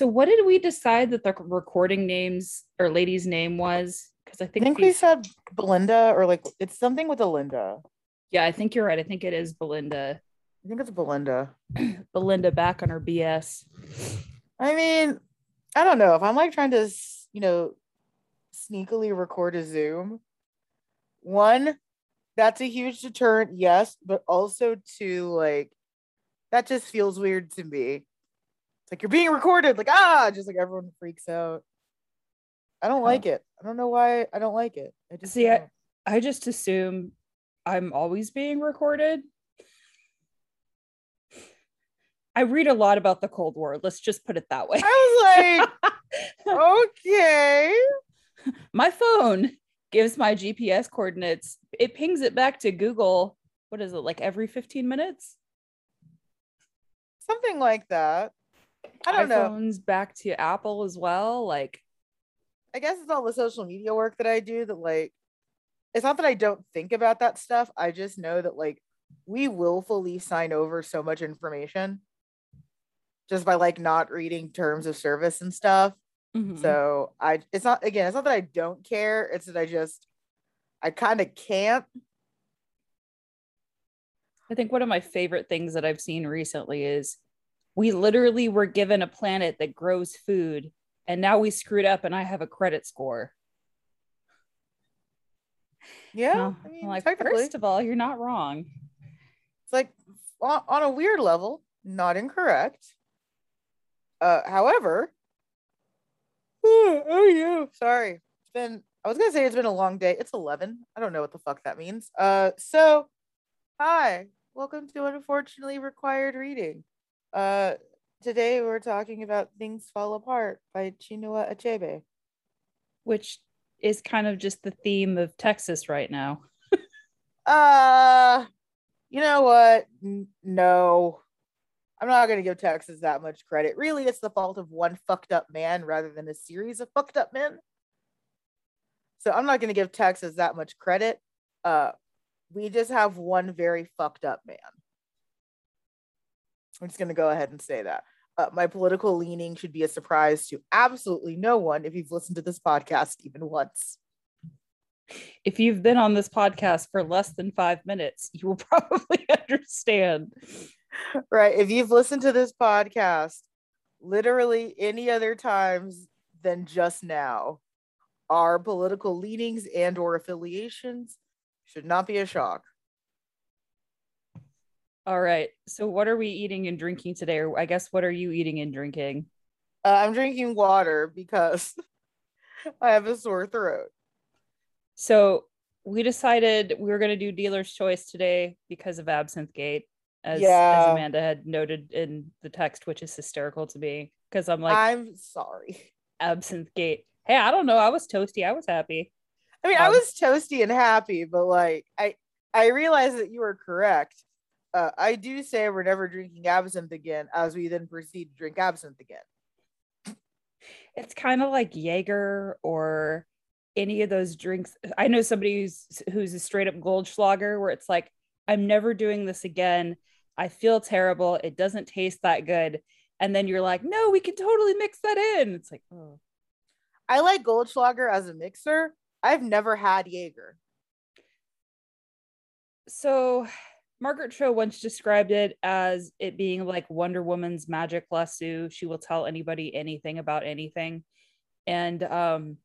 So what did we decide that the recording names or lady's name was? Because I think, I think, we said Belinda or like it's something with a Linda. yeah, I think you're right. I think it is Belinda. I think it's Belinda. Belinda back on her BS. I mean, I don't know if I'm like trying to, you know, sneakily record a Zoom. One, that's a huge deterrent, yes, but also two, like that just feels weird to me. It's like you're being recorded, like ah, just like everyone freaks out. I don't like it. I don't know why I don't like it. I just See, I-. I just assume I'm always being recorded. I read a lot about the Cold War. Let's just put it that way. I was like, okay. my phone gives my GPS coordinates. It pings it back to Google. What is it like every 15 minutes? Something like that. I don't know. iPhones back to Apple as well. Like, I guess it's all the social media work that I do that like it's not that I don't think about that stuff. I just know that like we willfully sign over so much information just by like not reading terms of service and stuff. mhm. So I it's not again, it's not that I don't care, it's that I just I kind of can't. I think one of my favorite things that I've seen recently is we literally were given a planet that grows food, and now we screwed up, and I have a credit score. Yeah. Well, I mean, like, first of all, you're not wrong. it's like on, on a weird level, not incorrect. Uh, however, oh, oh yeah, sorry. It's been. I was gonna say it's been a long day. It's eleven. I don't know what the fuck that means. Uh, so, hi, welcome to unfortunately required reading. Uh, today we're talking about "Things Fall Apart" by Chinua Achebe. which is kind of just the theme of Texas right now. Uh, you know what? N- no, I'm not going to give Texas that much credit. Really, it's the fault of one fucked up man rather than a series of fucked up men. So I'm not going to give Texas that much credit. Uh, we just have one very fucked up man. I'm just going to go ahead and say that. Uh, my political leaning should be a surprise to absolutely no one if you've listened to this podcast even once. If you've been on this podcast for less than five minutes, you will probably understand. right if you've listened to this podcast literally any other times than just now our political leanings and or affiliations should not be a shock All right. So, what are we eating and drinking today? Or I guess, what are you eating and drinking? uh, i'm drinking water because i have a sore throat So, we decided we were going to do dealer's choice today because of Absinthe Gate, as, as Amanda had noted in the text, which is hysterical to me because I'm like, i'm sorry Absinthe Gate. Hey, I don't know. I was toasty. I was happy. i mean i Um, was toasty and happy but like i i realize that you were correct uh, i do say we're never drinking absinthe again as we then proceed to drink absinthe again It's kind of like Jaeger or any of those drinks. I know somebody who's who's a straight up Goldschlager where it's like, I'm never doing this again. I feel terrible. It doesn't taste that good. And then you're like, no, we can totally mix that in. It's like, oh, I like Goldschlager as a mixer. I've never had Jaeger. so Margaret Cho once described it as it being like Wonder Woman's magic lasso. She will tell anybody anything about anything. And um,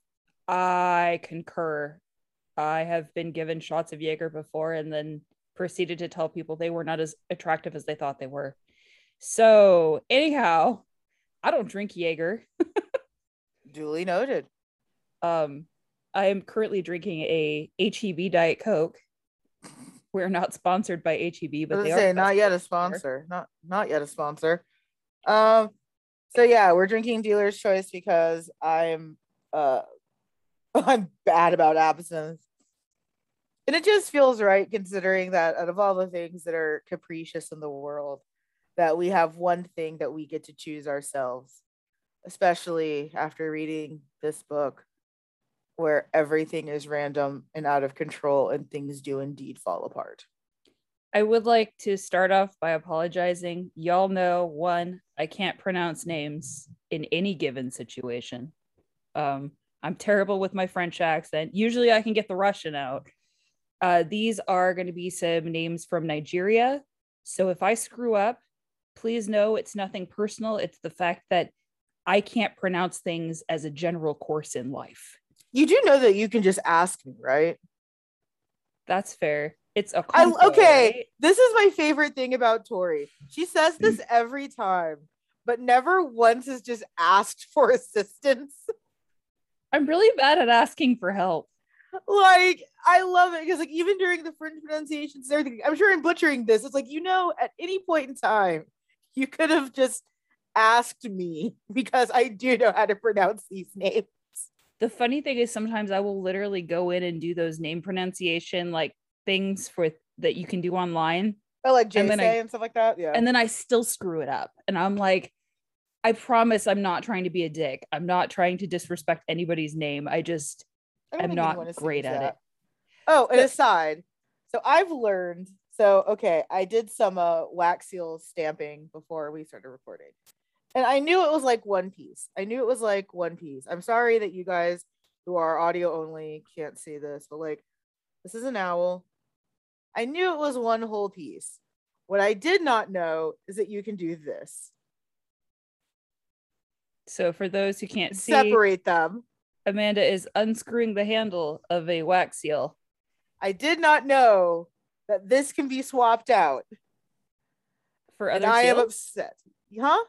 I concur. I have been given shots of Jaeger before and then proceeded to tell people they were not as attractive as they thought they were. So, anyhow, I don't drink Jaeger. Duly noted. Um, I am currently drinking a HEB Diet Coke. We're not sponsored by HEB, but they gonna are not yet a sponsor. sponsor. Not not yet a sponsor. Um so yeah, we're drinking dealer's choice because I'm uh I'm bad about absinthe. And it just feels right considering that out of all the things that are capricious in the world, that we have one thing that we get to choose ourselves, especially after reading this book where everything is random and out of control and things do indeed fall apart. I would like to start off by apologizing. Y'all know one, I can't pronounce names. in any given situation. Um, I'm terrible with my French accent. Usually I can get the Russian out. Uh, these are going to be some names from Nigeria. So if I screw up, please know it's nothing personal. It's the fact that I can't pronounce things as a general course in life. You do know that you can just ask me, right? That's fair. It's a I, okay. right? This is my favorite thing about Tori. She says this Mm. every time, but never once has just asked for assistance. I'm really bad at asking for help. like I love it because like even during the French pronunciations and everything, I'm sure I'm butchering this. It's like you know, at any point in time, you could have just asked me because I do know how to pronounce these names. The funny thing is sometimes I will literally go in and do those name pronunciation like things for that you can do online I like Jay And I- and stuff like that. Yeah. and then I still screw it up. And I'm like, I promise I'm not trying to be a dick. I'm not trying to disrespect anybody's name. I just I I'm not great at that. it. Oh, and But- aside, so I've learned. So okay, I did some uh, wax seal stamping before we started recording, and I knew it was like one piece. I knew it was like one piece. I'm sorry that you guys who are audio only can't see this, but like this is an owl. I knew it was one whole piece. What I did not know is that you can do this. So for those who can't see, Separate them. Amanda is unscrewing the handle of a wax seal. I did not know that this can be swapped out. For And other I am upset. Huh?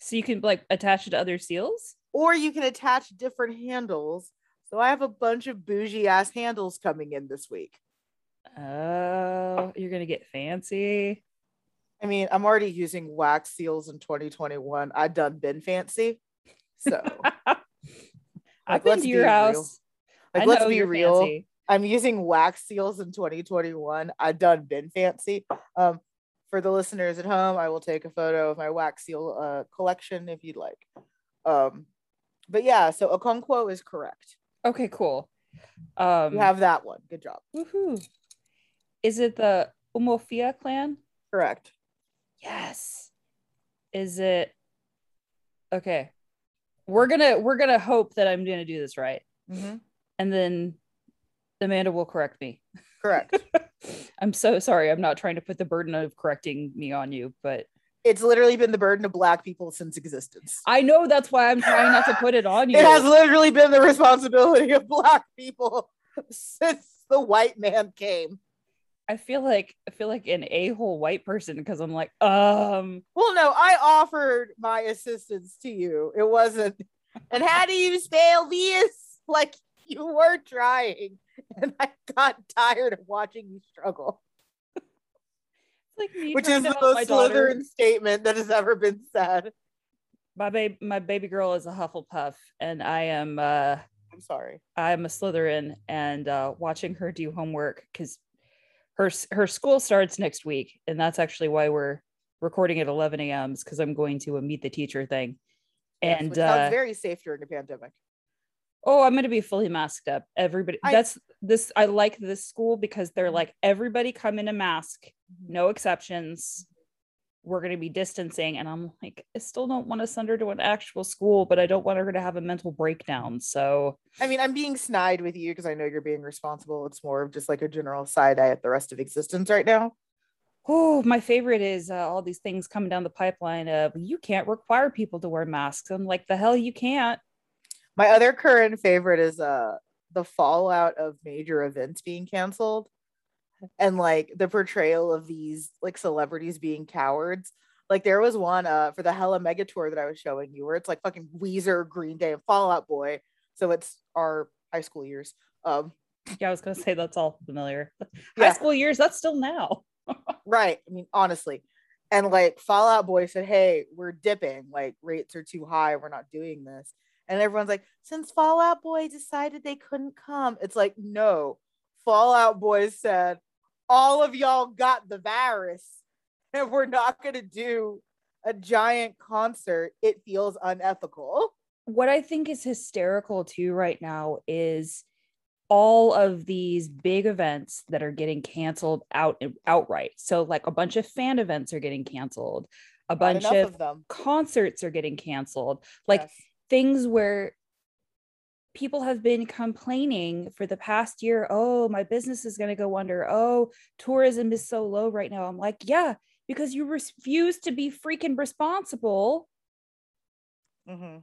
So you can like attach it to other seals. or you can attach different handles. So I have a bunch of bougie ass handles coming in this week. Oh, you're gonna get fancy. I mean, I'm already using wax seals in 2021. I done been fancy. So I've been to your be real. house. like I let's be real. fancy. I'm using wax seals in 2021. I done been fancy. Um for the listeners at home, I will take a photo of my wax seal uh, collection if you'd like. Um but yeah, so Okonkwo is correct. Okay, cool. Um, You have that one. Good job. woohoo. Is it the Umuofia clan? Correct. Yes. Is it okay? We're gonna we're gonna hope that I'm gonna do this right, Mhm. and then Amanda will correct me. Correct. I'm so sorry. I'm not trying to put the burden of correcting me on you, but it's literally been the burden of black people since existence. I know that's why I'm trying not to put it on you. It has literally been the responsibility of black people since the white man came. I feel like I feel like an a-hole white person because I'm like, um, Well, no, I offered my assistance to you. It wasn't. And how do you spell this? Like you were trying, and I got tired of watching you struggle, like me which is the most. Slytherin statement that has ever been said. My baby, my baby girl is a Hufflepuff, and I am uh I'm sorry. I'm a Slytherin, and uh, watching her do homework because her her school starts next week, and that's actually why we're recording at 11 a.m. because I'm going to a meet the teacher thing, Yes, and uh, very safe during the pandemic. Oh, I'm going to be fully masked up. Everybody, I- that's this. I like this school because they're Mhm. like everybody come in a mask, Mhm. no exceptions. We're going to be distancing, and I'm like, I still don't want to send her to an actual school, but I don't want her to have a mental breakdown. So I mean, I'm being snide with you because I know you're being responsible. It's more of just like a general side eye at the rest of existence right now. Oh, my favorite is uh, all these things coming down the pipeline of you can't require people to wear masks. I'm like, the hell you can't. My other current favorite is uh the fallout of major events being canceled and like the portrayal of these like celebrities being cowards. Like there was one uh for the Hella Mega Tour that I was showing you where it's like fucking Weezer, Green Day, and Fall Out Boy. So it's our high school years. Um Yeah, I was gonna say that's all familiar. Yeah. High school years, that's still now. right. I mean, honestly. And like Fall Out Boy said, Hey, we're dipping, like rates are too high, we're not doing this. And everyone's like, since Fall Out Boy decided they couldn't come, it's like, no, Fall Out Boy said, all of y'all got the virus, and we're not gonna do a giant concert. It feels unethical. What I think is hysterical too right now is all of these big events that are getting canceled out outright. So like a bunch of fan events are getting canceled. A bunch of, of them. concerts are getting canceled. Like Yes. Things where people have been complaining for the past year oh my business is going to go under oh tourism is so low right now i'm like yeah because you refuse to be freaking responsible Mhm.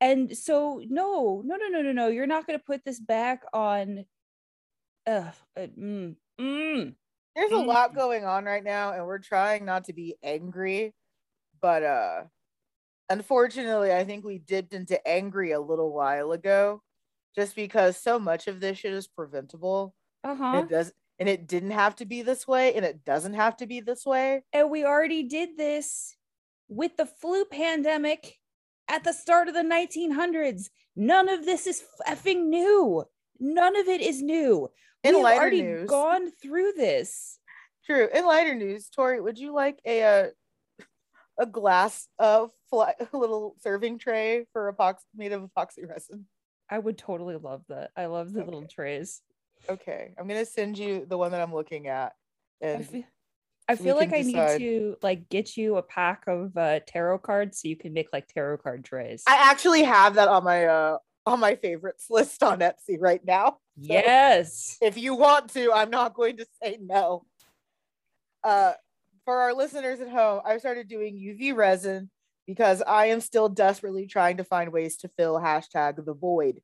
and so no no no no no no you're not going to put this back on uh, mm, mm. There's a lot Mm. going on right now, and we're trying not to be angry, but uh unfortunately, I think we dipped into angry a little while ago, just because so much of this shit is preventable. uh-huh It does and it didn't have to be this way, and it doesn't have to be this way. and we already did this with the flu pandemic at the start of the 1900s. None of this is effing new. None of it is new. In we have already news, gone through this. true. In lighter news, Tori, would you like a uh, a glass of fly, a little serving tray for epoxy made of epoxy resin? I would totally love that. I love the little trays. Okay, I'm gonna send you the one that I'm looking at, I and feel, I feel like I decide. need to like get you a pack of uh, tarot cards so you can make like tarot card trays. I actually have that on my uh on my favorites list on Etsy right now. yes. If you want to, I'm not going to say no. Uh for our listeners at home, I've started doing UV resin because I am still desperately trying to find ways to fill hashtag the void.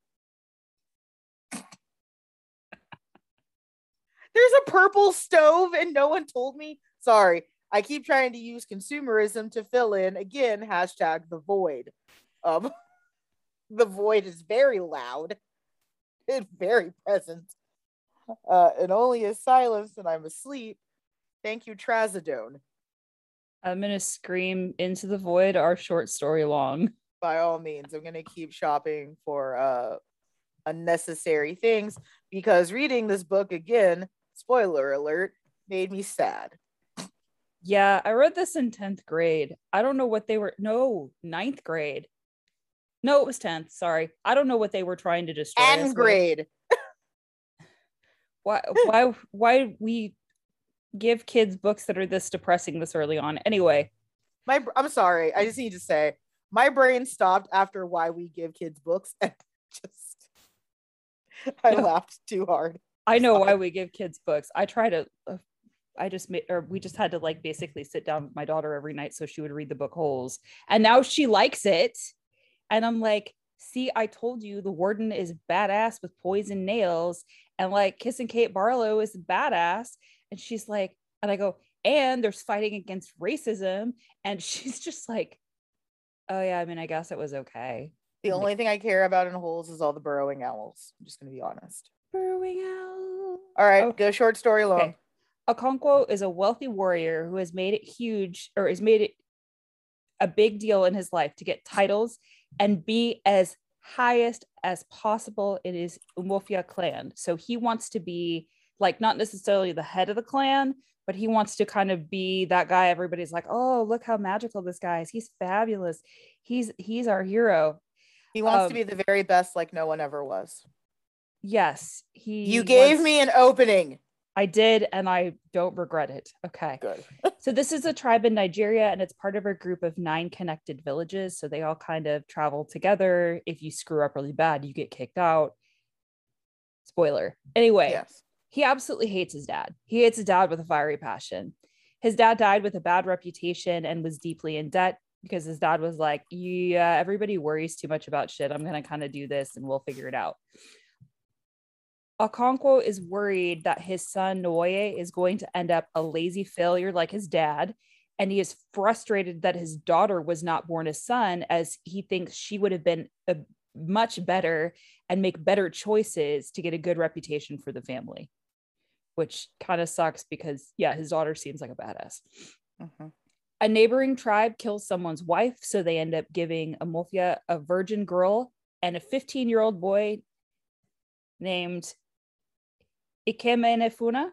There's a purple stove and no one told me. Sorry, I keep trying to use consumerism to fill in again hashtag the void. Um, the void is very loud and very present. Uh, and only is silence when I'm asleep. Thank you, Trazodone. I'm gonna scream into the void our short story long. By all means, I'm gonna keep shopping for uh unnecessary things because reading this book again, spoiler alert, made me sad. Yeah, I read this in 10th grade. I don't know what they were no, ninth grade. No, it was 10th. Sorry. I don't know what they were trying to destroy. And grade. Why why why we give kids books that are this depressing this early on. Anyway, My I'm sorry, I just need to say my brain stopped after why we give kids books and just I No. laughed too hard. I know why we give kids books. I try to uh, I just made or we just had to like basically sit down with my daughter every night so she would read the book holes. And now she likes it. And I'm like, see, I told you the warden is badass with poison nails. And like kissing Kate Barlow is badass. And she's like, and I go, and there's fighting against racism. And she's just like, oh yeah, I mean, I guess it was okay. The only thing I care about in holes is all the burrowing owls. I'm just gonna be honest. Burrowing out. All right, Oh, go short story long. Okay. Okonkwo is a wealthy warrior who has made it huge or has made it a big deal in his life to get titles and be as highest as possible in his Umuofia clan. So he wants to be like not necessarily the head of the clan, but he wants to kind of be that guy everybody's like, "Oh, look how magical this guy is. He's fabulous. He's he's our hero." He wants Um, to be the very best, like no one ever was. Yes, he You gave wants- me an opening. I did and I don't regret it. Okay. Good. So this is a tribe in Nigeria and it's part of a group of nine connected villages. So they all kind of travel together. If you screw up really bad, you get kicked out. Spoiler. Anyway, Yes. He absolutely hates his dad. He hates his dad with a fiery passion. His dad died with a bad reputation and was deeply in debt because his dad was like, Yeah, everybody worries too much about shit. I'm going to kind of do this and we'll figure it out. Okonkwo is worried that his son Nwoye is going to end up a lazy failure like his dad. And he is frustrated that his daughter was not born a son, as he thinks she would have been a, much better and make better choices to get a good reputation for the family, which kind of sucks because, yeah, his daughter seems like a badass. Mhm. A neighboring tribe kills someone's wife, so they end up giving Amofia a virgin girl and a 15 year old boy named Ikemenefuna.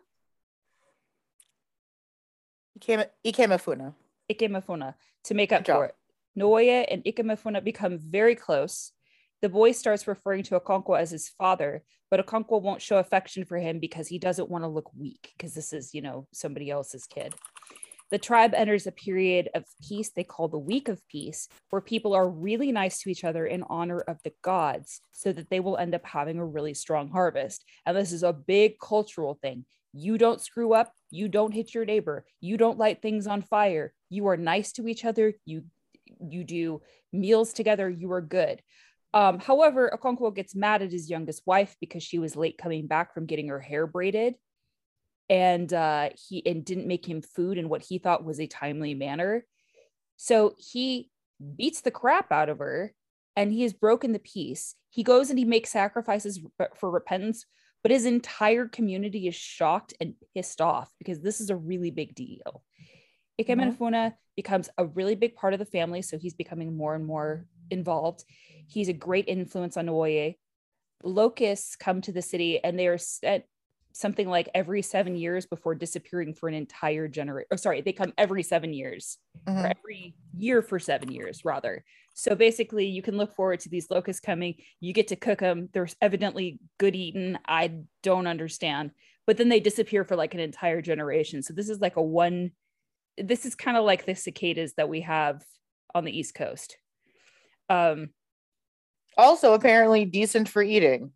Ikeme, Ikemefuna. Ikemefuna to make up for it. Nwoye and Ikemefuna become very close. The boy starts referring to Okonkwo as his father, but Okonkwo won't show affection for him because he doesn't want to look weak because this is, you know, somebody else's kid. The tribe enters a period of peace they call the Week of Peace, where people are really nice to each other in honor of the gods so that they will end up having a really strong harvest. And this is a big cultural thing. You don't screw up, you don't hit your neighbor, you don't light things on fire. You are nice to each other, you you do meals together, you are good. Um, however, Okonkwo gets mad at his youngest wife because she was late coming back from getting her hair braided and uh, he and didn't make him food in what he thought was a timely manner. So he beats the crap out of her and he has broken the peace. He goes and he makes sacrifices for repentance, but his entire community is shocked and pissed off because this is a really big deal. Ikemenefuna mm-hmm. becomes a really big part of the family, so he's becoming more and more involved. He's a great influence on Oye. Locusts come to the city and they are set something like every seven years before disappearing for an entire generation. Oh, sorry, they come every seven years, mm-hmm. or every year for seven years, rather. So basically, you can look forward to these locusts coming. You get to cook them. They're evidently good eaten. I don't understand, but then they disappear for like an entire generation. So this is like a one. This is kind of like the cicadas that we have on the East Coast. Um, also, apparently decent for eating.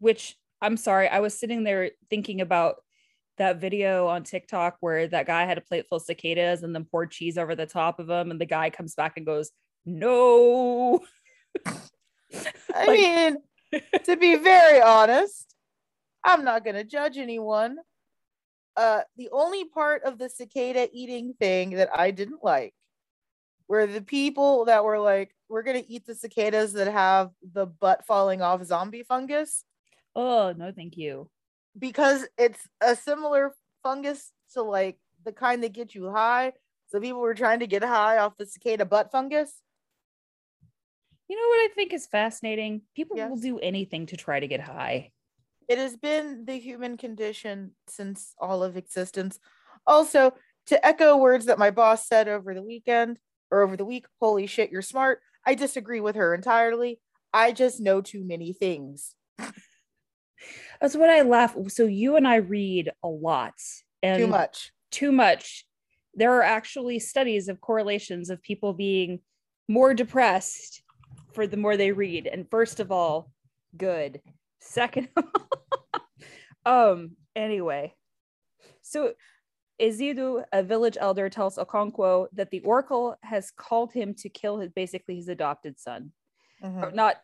Which I'm sorry, I was sitting there thinking about that video on TikTok where that guy had a plate full of cicadas and then poured cheese over the top of them, and the guy comes back and goes, "No." I like, mean, to be very honest, I'm not gonna judge anyone. Uh, the only part of the cicada eating thing that I didn't like were the people that were like, "We're gonna eat the cicadas that have the butt falling off zombie fungus." Oh, no, thank you. Because it's a similar fungus to like the kind that get you high. So people were trying to get high off the cicada butt fungus. You know what I think is fascinating? People yes. will do anything to try to get high. It has been the human condition since all of existence. Also, to echo words that my boss said over the weekend or over the week, holy shit, you're smart. I disagree with her entirely. I just know too many things. That's what I laugh. So you and I read a lot and too much. Too much. There are actually studies of correlations of people being more depressed for the more they read. And first of all, good. Second, um, anyway. So Ezeudu, a village elder, tells Okonkwo that the oracle has called him to kill his basically his adopted son. Mm-hmm. not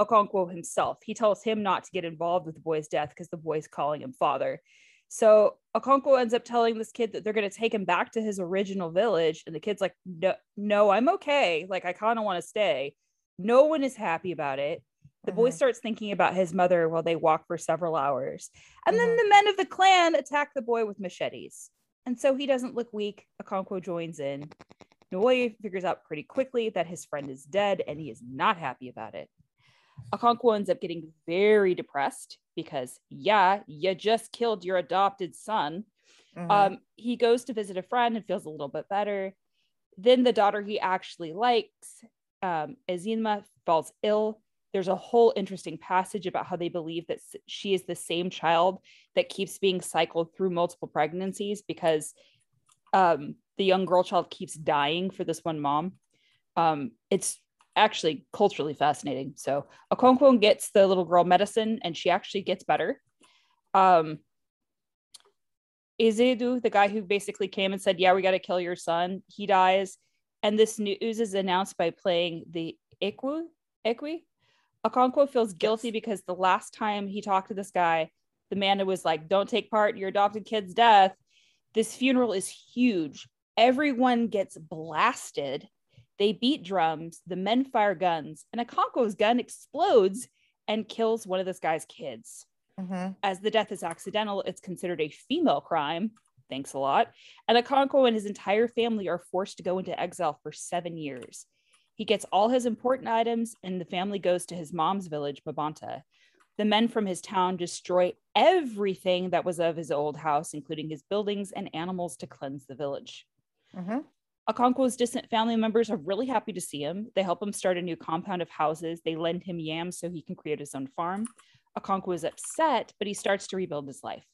Okonkwo himself. He tells him not to get involved with the boy's death because the boy's calling him father. So Okonkwo ends up telling this kid that they're going to take him back to his original village. And the kid's like, no, no I'm okay. Like, I kind of want to stay. No one is happy about it. The boy mm-hmm. starts thinking about his mother while they walk for several hours. And mm-hmm. then the men of the clan attack the boy with machetes. And so he doesn't look weak. Okonkwo joins in. Nwoye figures out pretty quickly that his friend is dead and he is not happy about it. Okonkwo ends up getting very depressed because, yeah, you just killed your adopted son. Mm-hmm. Um, he goes to visit a friend and feels a little bit better. Then the daughter he actually likes, um, Ezinma, falls ill. There's a whole interesting passage about how they believe that she is the same child that keeps being cycled through multiple pregnancies because um, the young girl child keeps dying for this one mom. Um, it's actually culturally fascinating. So Okonkwo gets the little girl medicine and she actually gets better. Um, Ezeudu, the guy who basically came and said, Yeah, we got to kill your son, he dies. And this news is announced by playing the ekwe. ekwe. Okonkwo feels guilty because the last time he talked to this guy, the man was like, Don't take part in your adopted kid's death. This funeral is huge. Everyone gets blasted they beat drums, the men fire guns, and Okonkwo's gun explodes and kills one of this guy's kids. Mm-hmm. As the death is accidental, it's considered a female crime. Thanks a lot. And Okonkwo and his entire family are forced to go into exile for seven years. He gets all his important items, and the family goes to his mom's village, Mabanta. The men from his town destroy everything that was of his old house, including his buildings and animals, to cleanse the village. Mm-hmm. Okonkwo's distant family members are really happy to see him. They help him start a new compound of houses. They lend him yams so he can create his own farm. Okonkwo is upset, but he starts to rebuild his life.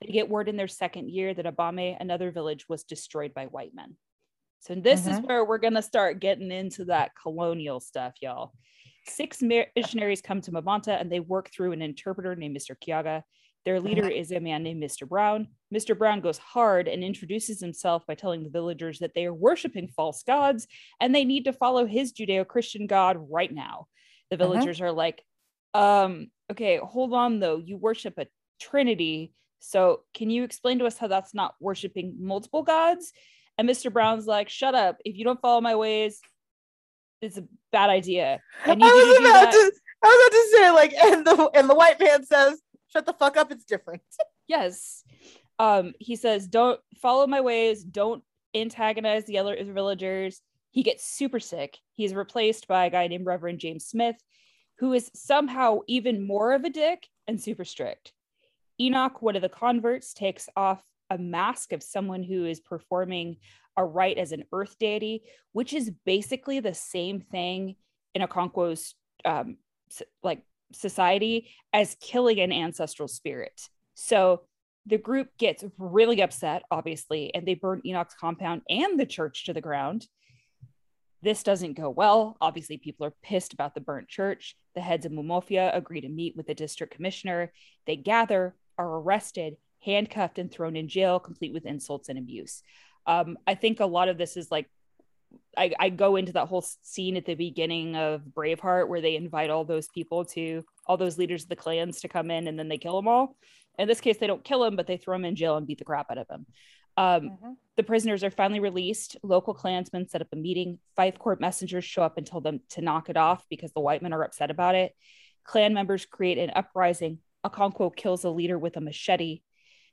They get word in their second year that Abame, another village, was destroyed by white men. So this mm-hmm. is where we're gonna start getting into that colonial stuff, y'all. Six missionaries come to Mabanta and they work through an interpreter named Mr. Kiaga. Their leader mm-hmm. is a man named Mr. Brown. Mr. Brown goes hard and introduces himself by telling the villagers that they are worshiping false gods and they need to follow his Judeo Christian God right now. The mm-hmm. villagers mm-hmm. are like, um, okay, hold on though. You worship a trinity. So can you explain to us how that's not worshiping multiple gods? And Mr. Brown's like, shut up. If you don't follow my ways, it's a bad idea. I, I was about to I was about to say, like, and the and the white man says, shut the fuck up, it's different. yes. Um, he says, don't follow my ways, don't antagonize the other villagers. He gets super sick. He's replaced by a guy named Reverend James Smith, who is somehow even more of a dick and super strict. Enoch, one of the converts, takes off a mask of someone who is performing a rite as an earth deity, which is basically the same thing in Okonkwo's um, like society as killing an ancestral spirit. So the group gets really upset, obviously, and they burn Enoch's compound and the church to the ground. This doesn't go well. Obviously, people are pissed about the burnt church. The heads of Mumofia agree to meet with the district commissioner. They gather, are arrested, handcuffed, and thrown in jail, complete with insults and abuse. Um, I think a lot of this is like I, I go into that whole scene at the beginning of Braveheart where they invite all those people to all those leaders of the clans to come in and then they kill them all. In this case, they don't kill him, but they throw him in jail and beat the crap out of him. Um, mm-hmm. The prisoners are finally released. Local clansmen set up a meeting. Five court messengers show up and tell them to knock it off because the white men are upset about it. Clan members create an uprising. Okonkwo kills a leader with a machete.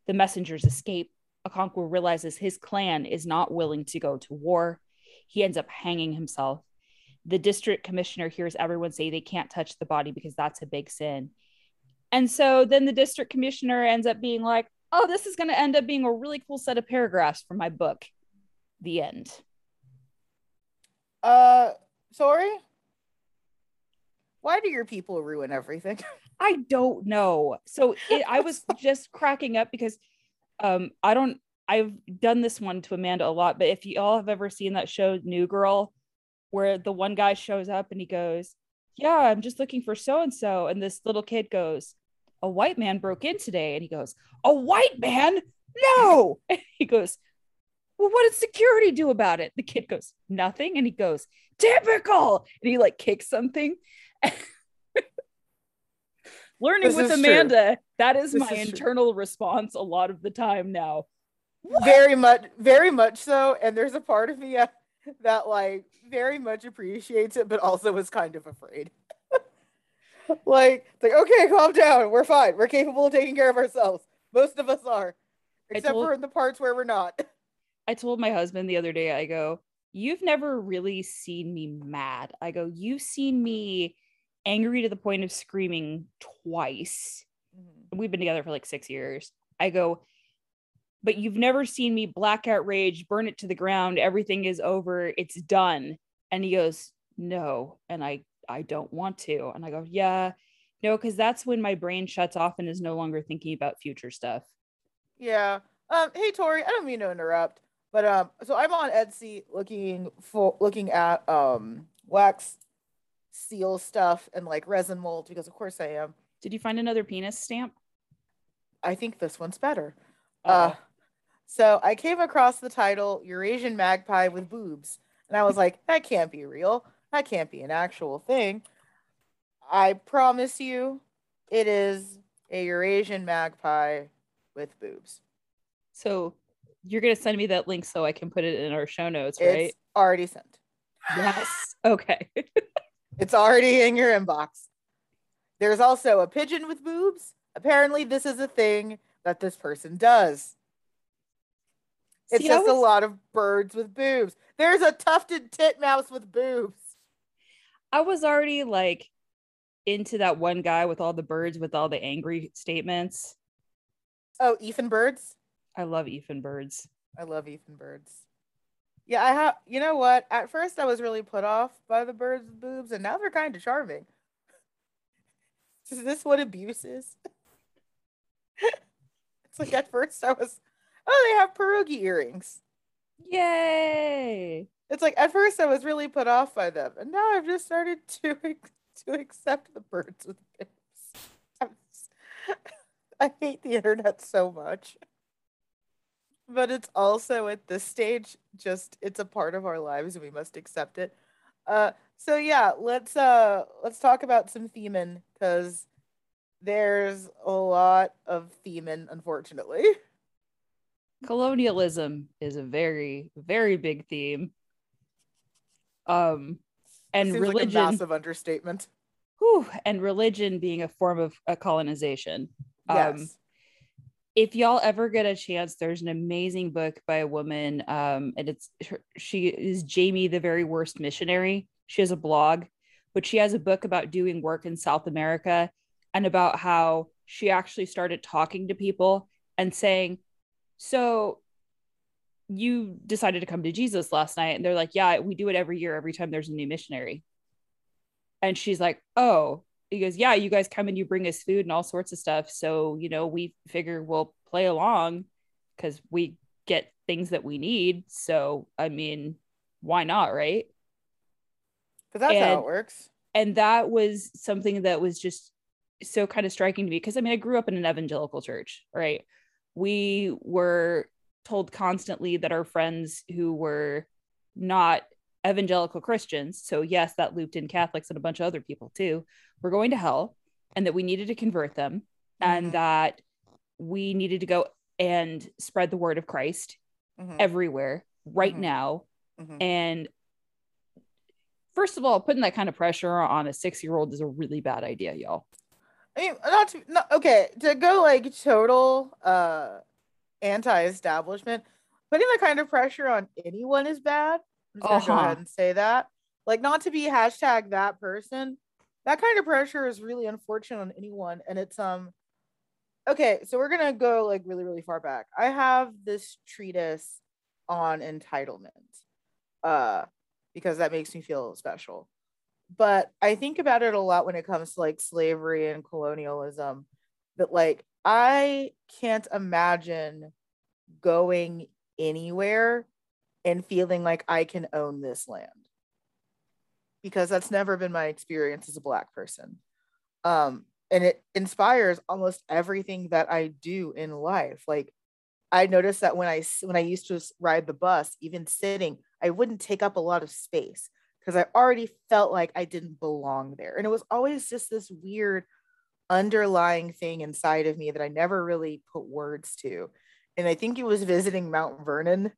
The messengers escape. Okonkwo realizes his clan is not willing to go to war. He ends up hanging himself. The district commissioner hears everyone say they can't touch the body because that's a big sin. And so then the district commissioner ends up being like, oh, this is going to end up being a really cool set of paragraphs for my book. The end. Uh, sorry? Why do your people ruin everything? I don't know. So it, I was just cracking up because um I don't I've done this one to Amanda a lot, but if you all have ever seen that show New Girl where the one guy shows up and he goes, "Yeah, I'm just looking for so and so." And this little kid goes, "A white man broke in today." And he goes, "A white man? No." And he goes, "Well, what did security do about it?" The kid goes, "Nothing." And he goes, "Typical." And he like kicks something. learning this with Amanda, true. that is this my is internal true. response a lot of the time now. What? Very much, very much so. And there's a part of me uh, that like very much appreciates it, but also is kind of afraid. like, like, okay, calm down. We're fine. We're capable of taking care of ourselves. Most of us are, except told, for in the parts where we're not. I told my husband the other day, I go, You've never really seen me mad. I go, You've seen me angry to the point of screaming twice. Mm-hmm. We've been together for like six years. I go, but you've never seen me blackout rage, burn it to the ground, everything is over, it's done. And he goes, No. And I I don't want to. And I go, Yeah, no, because that's when my brain shuts off and is no longer thinking about future stuff. Yeah. Um, hey Tori, I don't mean to interrupt, but um, so I'm on Etsy looking for looking at um wax seal stuff and like resin mold because of course I am. Did you find another penis stamp? I think this one's better. Uh, so I came across the title Eurasian Magpie with Boobs, and I was like, that can't be real. That can't be an actual thing. I promise you, it is a Eurasian magpie with boobs. So you're gonna send me that link so I can put it in our show notes, right? It's already sent. Yes. Okay. It's already in your inbox. There's also a pigeon with boobs. Apparently, this is a thing that this person does. It's See, just was... a lot of birds with boobs. There's a tufted titmouse with boobs. I was already like into that one guy with all the birds with all the angry statements. Oh, Ethan Birds? I love Ethan Birds. I love Ethan Birds. Yeah, I have. You know what? At first, I was really put off by the birds' with boobs, and now they're kind of charming. Is this what abuse is? it's like at first I was, oh, they have pierogi earrings. Yay! It's like at first I was really put off by them, and now I've just started to to accept the birds with boobs. I hate the internet so much but it's also at this stage just it's a part of our lives and we must accept it. Uh so yeah let's uh let's talk about some themen because there's a lot of themen unfortunately. Colonialism is a very very big theme. Um and religion like a massive understatement. Whew, and religion being a form of a colonization. Yes. um if y'all ever get a chance, there's an amazing book by a woman, um, and it's she is Jamie, the very worst missionary. She has a blog, but she has a book about doing work in South America and about how she actually started talking to people and saying, "So, you decided to come to Jesus last night?" And they're like, "Yeah, we do it every year. Every time there's a new missionary." And she's like, "Oh, he goes, Yeah, you guys come and you bring us food and all sorts of stuff. So, you know, we figure we'll play along because we get things that we need. So, I mean, why not? Right. Because that's and, how it works. And that was something that was just so kind of striking to me because I mean, I grew up in an evangelical church, right? We were told constantly that our friends who were not evangelical Christians, so yes, that looped in Catholics and a bunch of other people too, were going to hell and that we needed to convert them mm-hmm. and that we needed to go and spread the word of Christ mm-hmm. everywhere right mm-hmm. now. Mm-hmm. And first of all, putting that kind of pressure on a six year old is a really bad idea, y'all. I mean, not to, not, okay, to go like total uh anti establishment, putting that kind of pressure on anyone is bad. I'm just uh-huh. go ahead and say that. Like, not to be hashtag that person. That kind of pressure is really unfortunate on anyone. And it's, um, okay, so we're gonna go like really, really far back. I have this treatise on entitlement, uh, because that makes me feel special. But I think about it a lot when it comes to like slavery and colonialism. That like I can't imagine going anywhere and feeling like I can own this land because that's never been my experience as a black person. Um, and it inspires almost everything that I do in life. Like I noticed that when I when I used to ride the bus, even sitting, I wouldn't take up a lot of space because I already felt like I didn't belong there. And it was always just this weird underlying thing inside of me that I never really put words to. And I think it was visiting Mount Vernon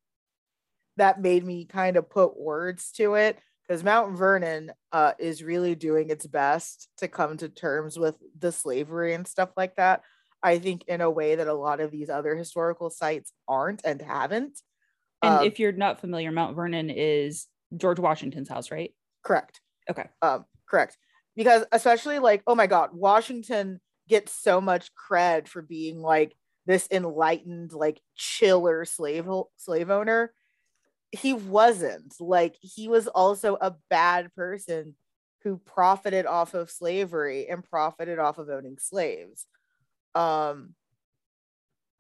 that made me kind of put words to it because Mount Vernon uh, is really doing its best to come to terms with the slavery and stuff like that. I think in a way that a lot of these other historical sites aren't and haven't. And um, if you're not familiar, Mount Vernon is George Washington's house, right? Correct. Okay. Um, correct. Because especially like, oh my God, Washington gets so much cred for being like this enlightened, like chiller slave slave owner he wasn't. Like he was also a bad person who profited off of slavery and profited off of owning slaves. Um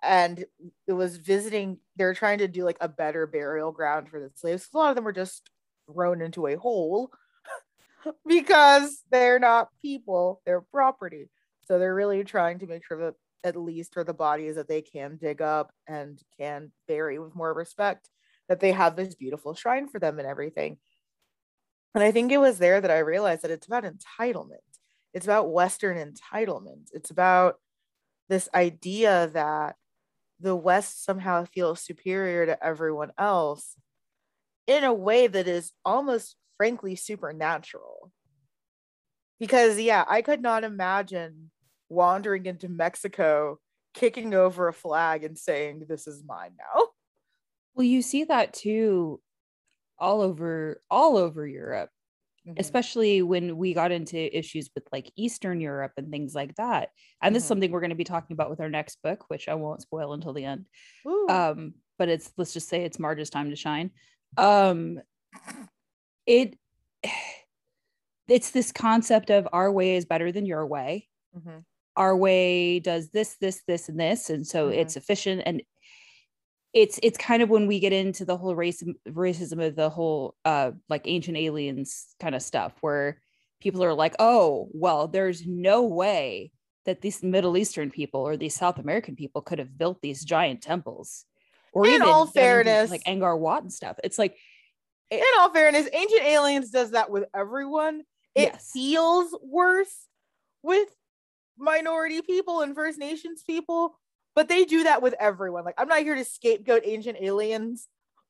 and it was visiting they're trying to do like a better burial ground for the slaves. A lot of them were just thrown into a hole because they're not people they're property. So they're really trying to make sure that at least for the bodies that they can dig up and can bury with more respect that they have this beautiful shrine for them and everything. And I think it was there that I realized that it's about entitlement. It's about Western entitlement. It's about this idea that the West somehow feels superior to everyone else in a way that is almost frankly supernatural. Because, yeah, I could not imagine wandering into Mexico, kicking over a flag, and saying, This is mine now. Well, you see that too all over all over Europe. Mm-hmm. Especially when we got into issues with like Eastern Europe and things like that. And mm-hmm. this is mm-hmm. something we're going to be talking about with our next book, which I won't spoil until the end. Um, but it's let's just say it's Marge's time to shine. um it it's this concept of our way is better than your way Mhm. our way does this this this and this and so Mhm. it's efficient and it's it's kind of when we get into the whole race racism of the whole uh like ancient aliens kind of stuff where people are like oh well there's no way that these middle eastern people or these south american people could have built these giant temples or In all done anything fairness- like Angkor Wat and stuff it's like In all fairness, Ancient Aliens does that with everyone. It Yes. feels worse with minority people and First Nations people, but they do that with everyone. Like, I'm not here to scapegoat Ancient Aliens,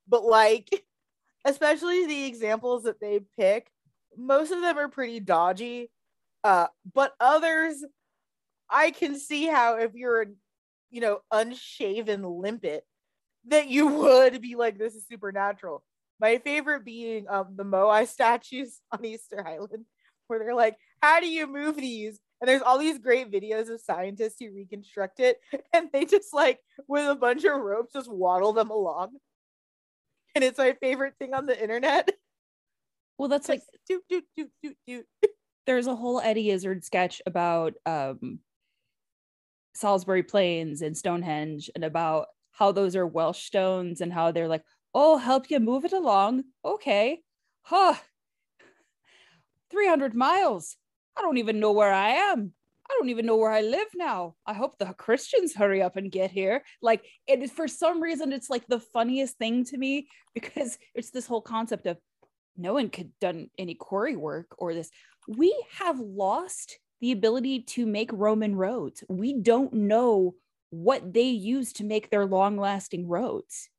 but like, especially the examples that they pick, most of them are pretty dodgy. Uh, but others, I can see how if you're, you know, unshaven limpet, that you would be like, this is supernatural. My favorite being um the Moai statues on Easter Island, where they're like, how do you move these? And there's all these great videos of scientists who reconstruct it, and they just like with a bunch of ropes just waddle them along. And it's my favorite thing on the internet. well that's like doot, doot, doot, doot, doot. there's a whole Eddie Izzard sketch about um Salisbury Plains and Stonehenge and about how those are Welsh stones and how they're like, oh, help you move it along. Okay. Huh. 300 miles. I don't even know where I am. I don't even know where I live now. I hope the Christians hurry up and get here. Like it is for some reason, it's like the funniest thing to me because it's this whole concept of no one could done any quarry work or this. We have lost the ability to make Roman roads. We don't know what they used to make their long-lasting roads,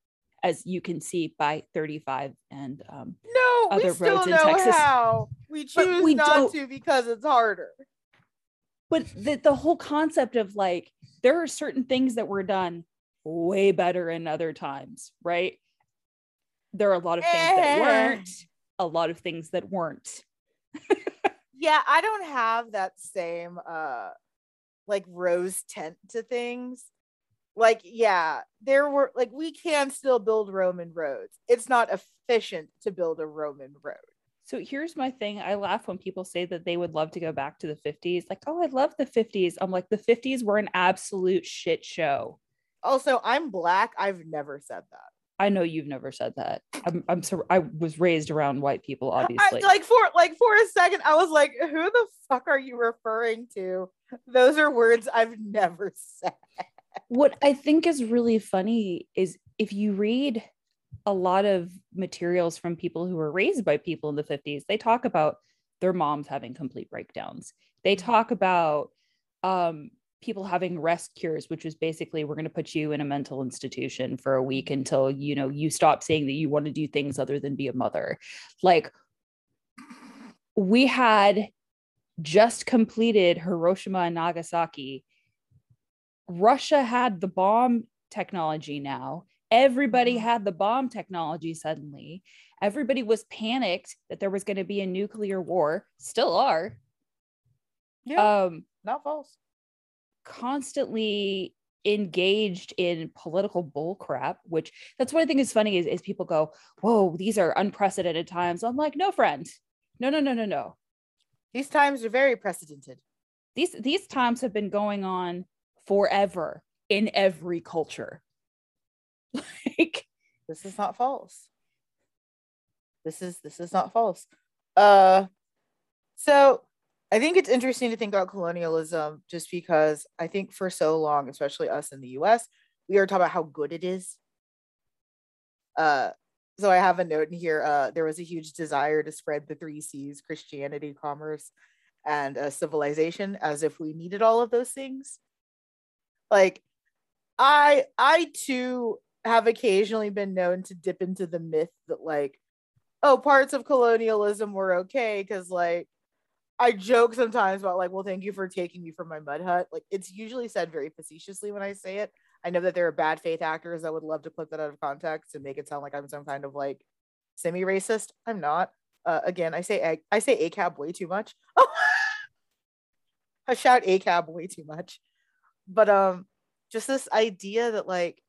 as you can see by 35 and um, No, Other still roads in know Texas. how. We choose we not don't- to because it's harder. but the, the whole concept of like there are certain things that were done way better in other times right there are a lot of things that Eh. weren't a lot of things that weren't yeah i don't have that same uh like rose tent to things like yeah there were like we can still build roman roads. It's not efficient to build a roman road. So here's my thing. I laugh when people say that they would love to go back to the 50s like oh i love the 50s i'm like the 50s were an absolute shit show. Also i'm black. I've never said that. I know you've never said that. I'm, I'm so i was raised around white people I, obviously. like for like for a second i was like who the fuck are you referring to? Those are words i've never said what I think is really funny is if you read a lot of materials from people who were raised by people in the 50s, they talk about their moms having complete breakdowns. They talk about um, people having rest cures, which was basically we're going to put you in a mental institution for a week until you know you stop saying that you want to do things other than be a mother. Like we had just completed Hiroshima and Nagasaki Russia had the bomb technology now. Everybody Mhm. had the bomb technology suddenly. Everybody was panicked that there was going to be a nuclear war, still are. yeah Um, not false constantly engaged in political bullcrap, which that's what I think is funny is, is people go, Whoa, these are unprecedented times. I'm like, no, friend. No, no, no, no, no. these times are very precedented These these times have been going on forever in every culture. like this is not false. This is this is not false. Uh so i think it's interesting to think about colonialism just because i think for so long especially us in the us we are talking about how good it is. Uh so i have a note in here uh there was a huge desire to spread the three c's christianity commerce and uh, civilization as if we needed all of those things like i i too have occasionally been known to dip into the myth that like oh parts of colonialism were okay because like i joke sometimes about like well thank you for taking me from my mud hut. Like it's usually said very facetiously when i say it. I know that there are bad faith actors that would love to clip that out of context and make it sound like i'm some kind of like semi-racist. I'm not. Uh, again i say I say acab way too much. I shout acab way too much but um just this idea that like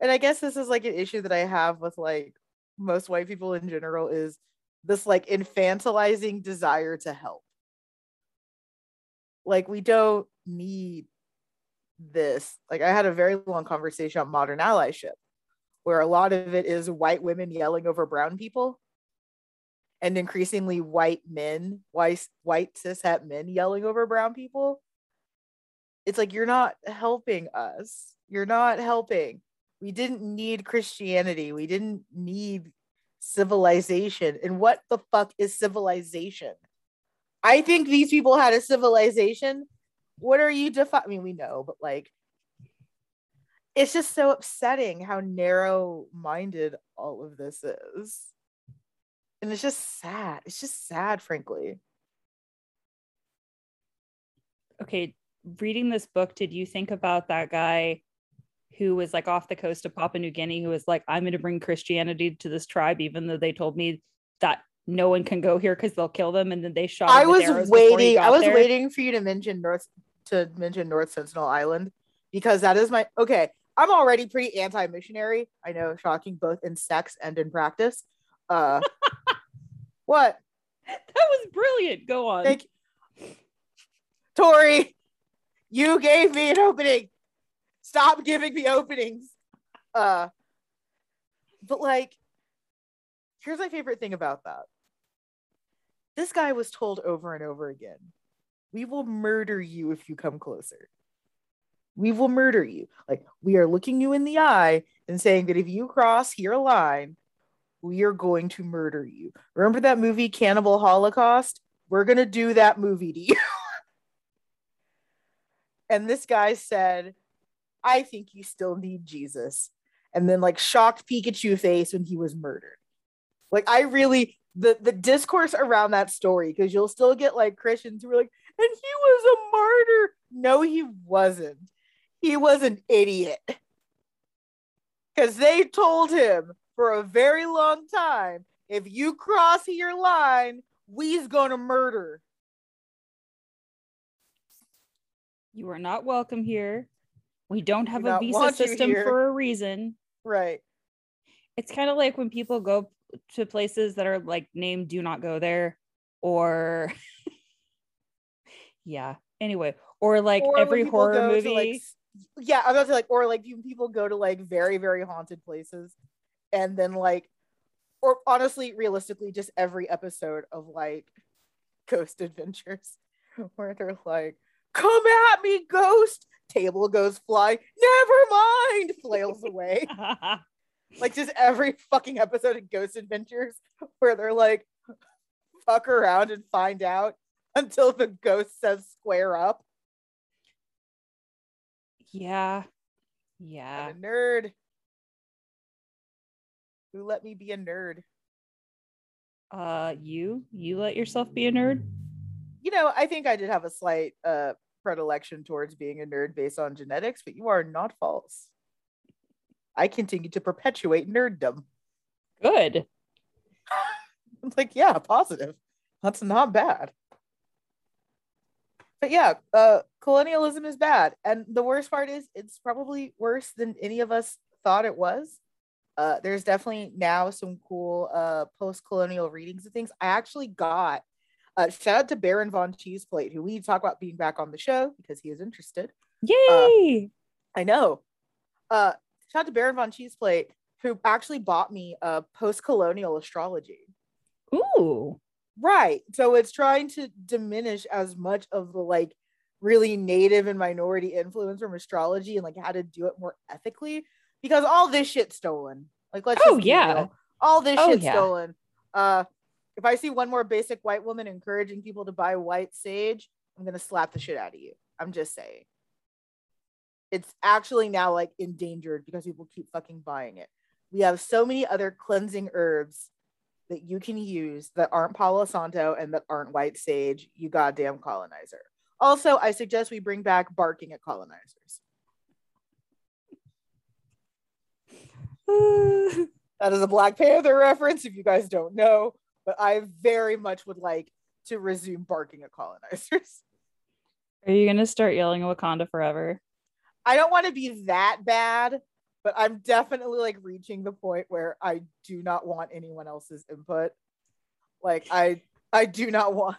and I guess this is like an issue that I have with like most white people in general is this like infantilizing desire to help. Like we don't need this. Like I had a very long conversation on modern allyship where a lot of it is white women yelling over brown people and increasingly white men, white white cis het men yelling over brown people. It's like you're not helping us. You're not helping. We didn't need Christianity. We didn't need civilization. And what the fuck is civilization? I think these people had a civilization. What are you defining? I mean, we know, but like, it's just so upsetting how narrow minded all of this is. And it's just sad. It's just sad, frankly. Okay, reading this book, did you think about that guy who was like off the coast of Papua New Guinea who was like, I'm going to bring Christianity to this tribe, even though they told me that no one can go here because they'll kill them. And then they shot. I was waiting. I was there. waiting for you to mention North to mention North Sentinel Island because that is my okay. I'm already pretty anti-missionary. I know, shocking, both in sex and in practice. Uh, what? That was brilliant. Go on. Thank Tori, you gave me an opening. Stop giving me openings. Uh, but like, here's my favorite thing about that. This guy was told over and over again, we will murder you if you come closer. We will murder you. Like, we are looking you in the eye and saying that if you cross your line, we are going to murder you. Remember that movie, Cannibal Holocaust? We're going to do that movie to you. and this guy said, I think you still need Jesus. And then like shocked Pikachu face when he was murdered. Like I really the the discourse around that story because you'll still get like Christians who are like, and he was a martyr. No, he wasn't. He was an idiot. Because they told him for a very long time, if you cross your line, we's gonna murder. You are not welcome here. We don't have a visa system for a reason. Right. It's kind of like when people go to places that are like named do not go there or yeah. Anyway, or like or every horror movie. like, yeah, I'm about to like or like people go to like very very haunted places and then like or honestly realistically just every episode of like Ghost Adventures where they're like come at me ghost table goes fly. Never mind, flails away. like just every fucking episode of Ghost Adventures where they're like, fuck around and find out until the ghost says square up. Yeah. Yeah. Nerd. Who let me be a nerd? Uh you? You let yourself be a nerd? You know, I think I did have a slight uh predilection towards being a nerd based on genetics, but you are not false. I continue to perpetuate nerddom. Good. I'm like, yeah, positive. That's not bad. But yeah, uh, colonialism is bad. And the worst part is it's probably worse than any of us thought it was. Uh, there's definitely now some cool uh, post-colonial readings of things. I actually got uh, shout out to Baron von Cheeseplate, who we need to talk about being back on the show because he is interested. Yay! Uh, I know. Uh, shout out to Baron von Cheeseplate, who actually bought me a post-colonial astrology. Ooh. Right. So it's trying to diminish as much of the like really native and minority influence from astrology and like how to do it more ethically because all this shit stolen. Like let's oh yeah, real. all this oh, shit yeah. stolen. Uh, if I see one more basic white woman encouraging people to buy white sage, I'm gonna slap the shit out of you. I'm just saying. It's actually now like endangered because people keep fucking buying it. We have so many other cleansing herbs that you can use that aren't Palo Santo and that aren't white sage, you goddamn colonizer. Also, I suggest we bring back barking at colonizers. that is a Black Panther reference if you guys don't know but I very much would like to resume barking at colonizers. Are you gonna start yelling Wakanda forever? I don't want to be that bad, but I'm definitely like reaching the point where I do not want anyone else's input. Like I I do not want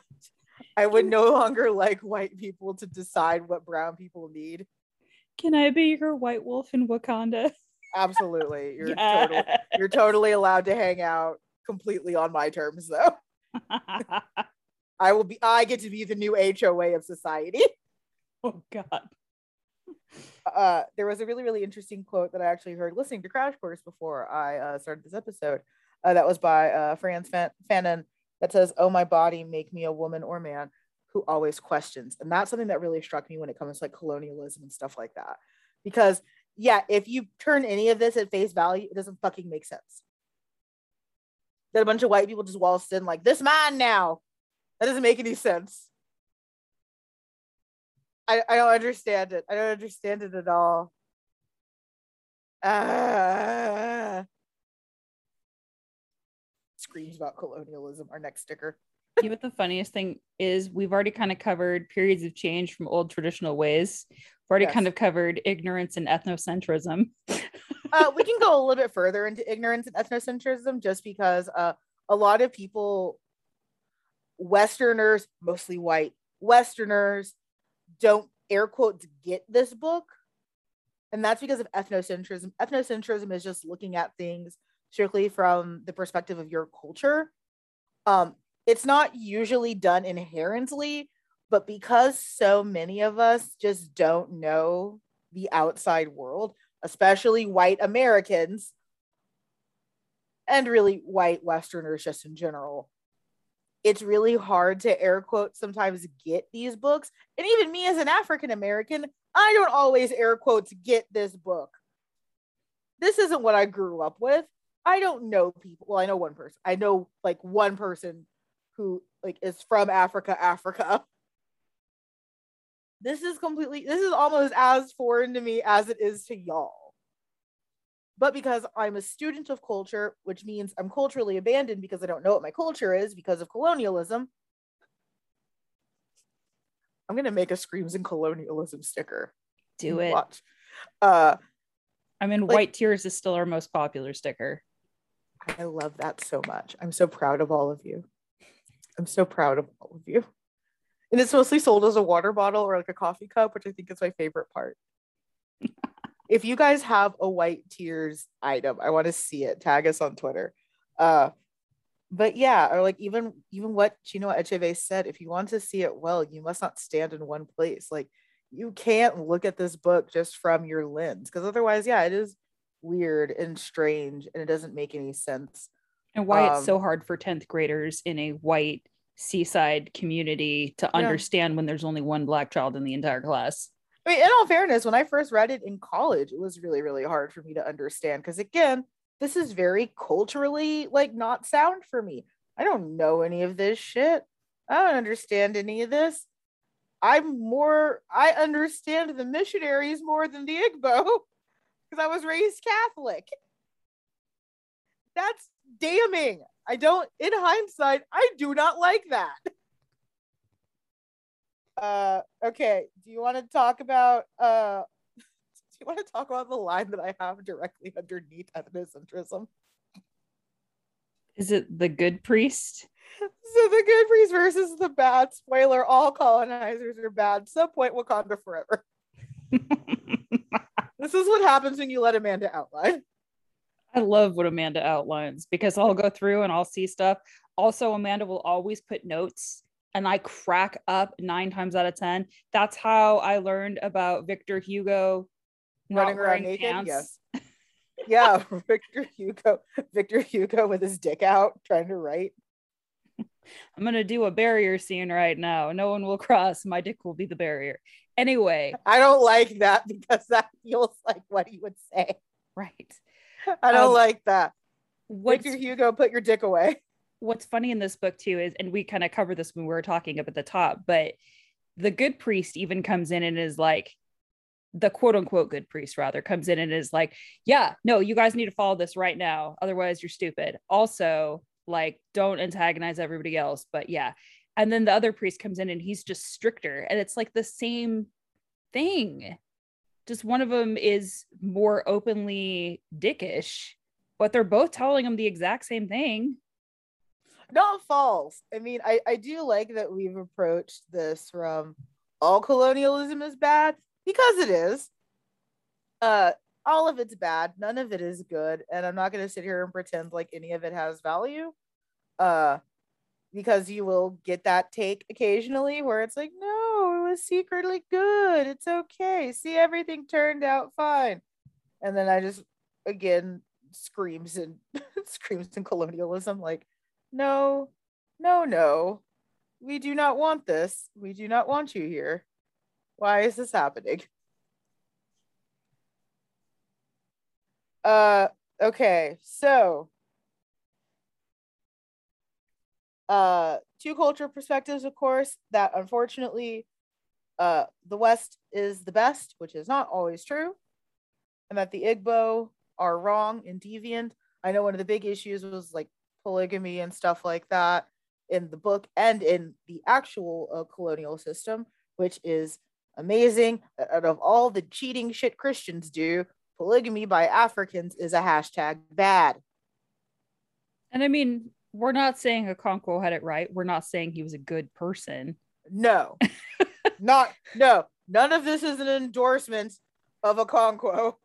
I would no longer like white people to decide what brown people need. Can I be your white wolf in Wakanda? Absolutely. You're yeah. totally you're totally allowed to hang out completely on my terms though. I will be I get to be the new HOA of society. Oh god. Uh, there was a really really interesting quote that I actually heard listening to Crash Course before I uh, started this episode. Uh, that was by uh, Frantz Fan- Fanon that says, "Oh my body, make me a woman or man who always questions." And that's something that really struck me when it comes to like colonialism and stuff like that. Because yeah, if you turn any of this at face value, it doesn't fucking make sense. That a bunch of white people just waltzed in like this man now. That doesn't make any sense. I, I don't understand it. I don't understand it at all. Uh, screams about colonialism. Our next sticker. you know what the funniest thing is? We've already kind of covered periods of change from old traditional ways. We've already yes. kind of covered ignorance and ethnocentrism. uh, we can go a little bit further into ignorance and ethnocentrism just because uh, a lot of people, Westerners, mostly white Westerners, don't air quotes get this book. And that's because of ethnocentrism. Ethnocentrism is just looking at things strictly from the perspective of your culture. Um, it's not usually done inherently, but because so many of us just don't know the outside world, especially white Americans and really white Westerners just in general, it's really hard to air quote sometimes get these books. And even me as an African American, I don't always air quotes get this book. This isn't what I grew up with. I don't know people. Well, I know one person. I know like one person who like is from Africa, Africa. This is completely this is almost as foreign to me as it is to y'all but because I'm a student of culture, which means I'm culturally abandoned because I don't know what my culture is because of colonialism. I'm gonna make a screams and colonialism sticker. Do it. Watch. Uh, I mean, like, white tears is still our most popular sticker. I love that so much. I'm so proud of all of you. I'm so proud of all of you. And it's mostly sold as a water bottle or like a coffee cup, which I think is my favorite part if you guys have a white tears item, I want to see it. Tag us on Twitter. Uh, but yeah, or like even even what Chinua Achebe said, if you want to see it well, you must not stand in one place. Like you can't look at this book just from your lens, because otherwise, yeah, it is weird and strange, and it doesn't make any sense. And why um, it's so um, hard for tenth graders in a white seaside community to yeah. understand when there's only one black child in the entire class. I mean, in all fairness, when I first read it in college, it was really, really hard for me to understand because, again, this is very culturally like not sound for me. I don't know any of this shit. I don't understand any of this. I'm more, I understand the missionaries more than the Igbo because I was raised Catholic. That's damning. I don't, in hindsight, I do not like that. Uh, okay. Do you want to talk about uh, do you want to talk about the line that I have directly underneath ethnocentrism? Is it the good priest? So the good priest versus the bad. Spoiler: All colonizers are bad. Subpoint Wakanda forever. this is what happens when you let Amanda outline. I love what Amanda outlines because I'll go through and I'll see stuff. Also, Amanda will always put notes and I crack up nine times out of 10. That's how I learned about Victor Hugo running around naked. Pants. Yes. yeah, Victor Hugo, Victor Hugo with his dick out trying to write. I'm going to do a barrier scene right now. No one will cross. My dick will be the barrier. Anyway, I don't like that because that feels like what he would say. Right. I don't um, like that. Victor Hugo, put your dick away what's funny in this book too is, and we kind of cover this when we were talking up at the top, but the good priest even comes in and is like, the quote unquote good priest rather comes in and is like, yeah, no, you guys need to follow this right now. Otherwise, you're stupid. Also, like, don't antagonize everybody else. But yeah. And then the other priest comes in and he's just stricter. And it's like the same thing just one of them is more openly dickish, but they're both telling him the exact same thing. Not false. I mean, I, I do like that we've approached this from all colonialism is bad because it is. Uh, all of it's bad. None of it is good, and I'm not going to sit here and pretend like any of it has value. Uh, because you will get that take occasionally where it's like, no, was secretly good. It's okay. See, everything turned out fine. And then I just again screams and screams in colonialism, like, no, no, no. We do not want this. We do not want you here. Why is this happening? Uh okay, so uh two culture perspectives of course that unfortunately uh the west is the best which is not always true and that the igbo are wrong and deviant i know one of the big issues was like polygamy and stuff like that in the book and in the actual uh, colonial system which is amazing out of all the cheating shit christians do polygamy by africans is a hashtag bad and i mean we're not saying Okonkwo had it right. We're not saying he was a good person. No, not no. None of this is an endorsement of Okonkwo.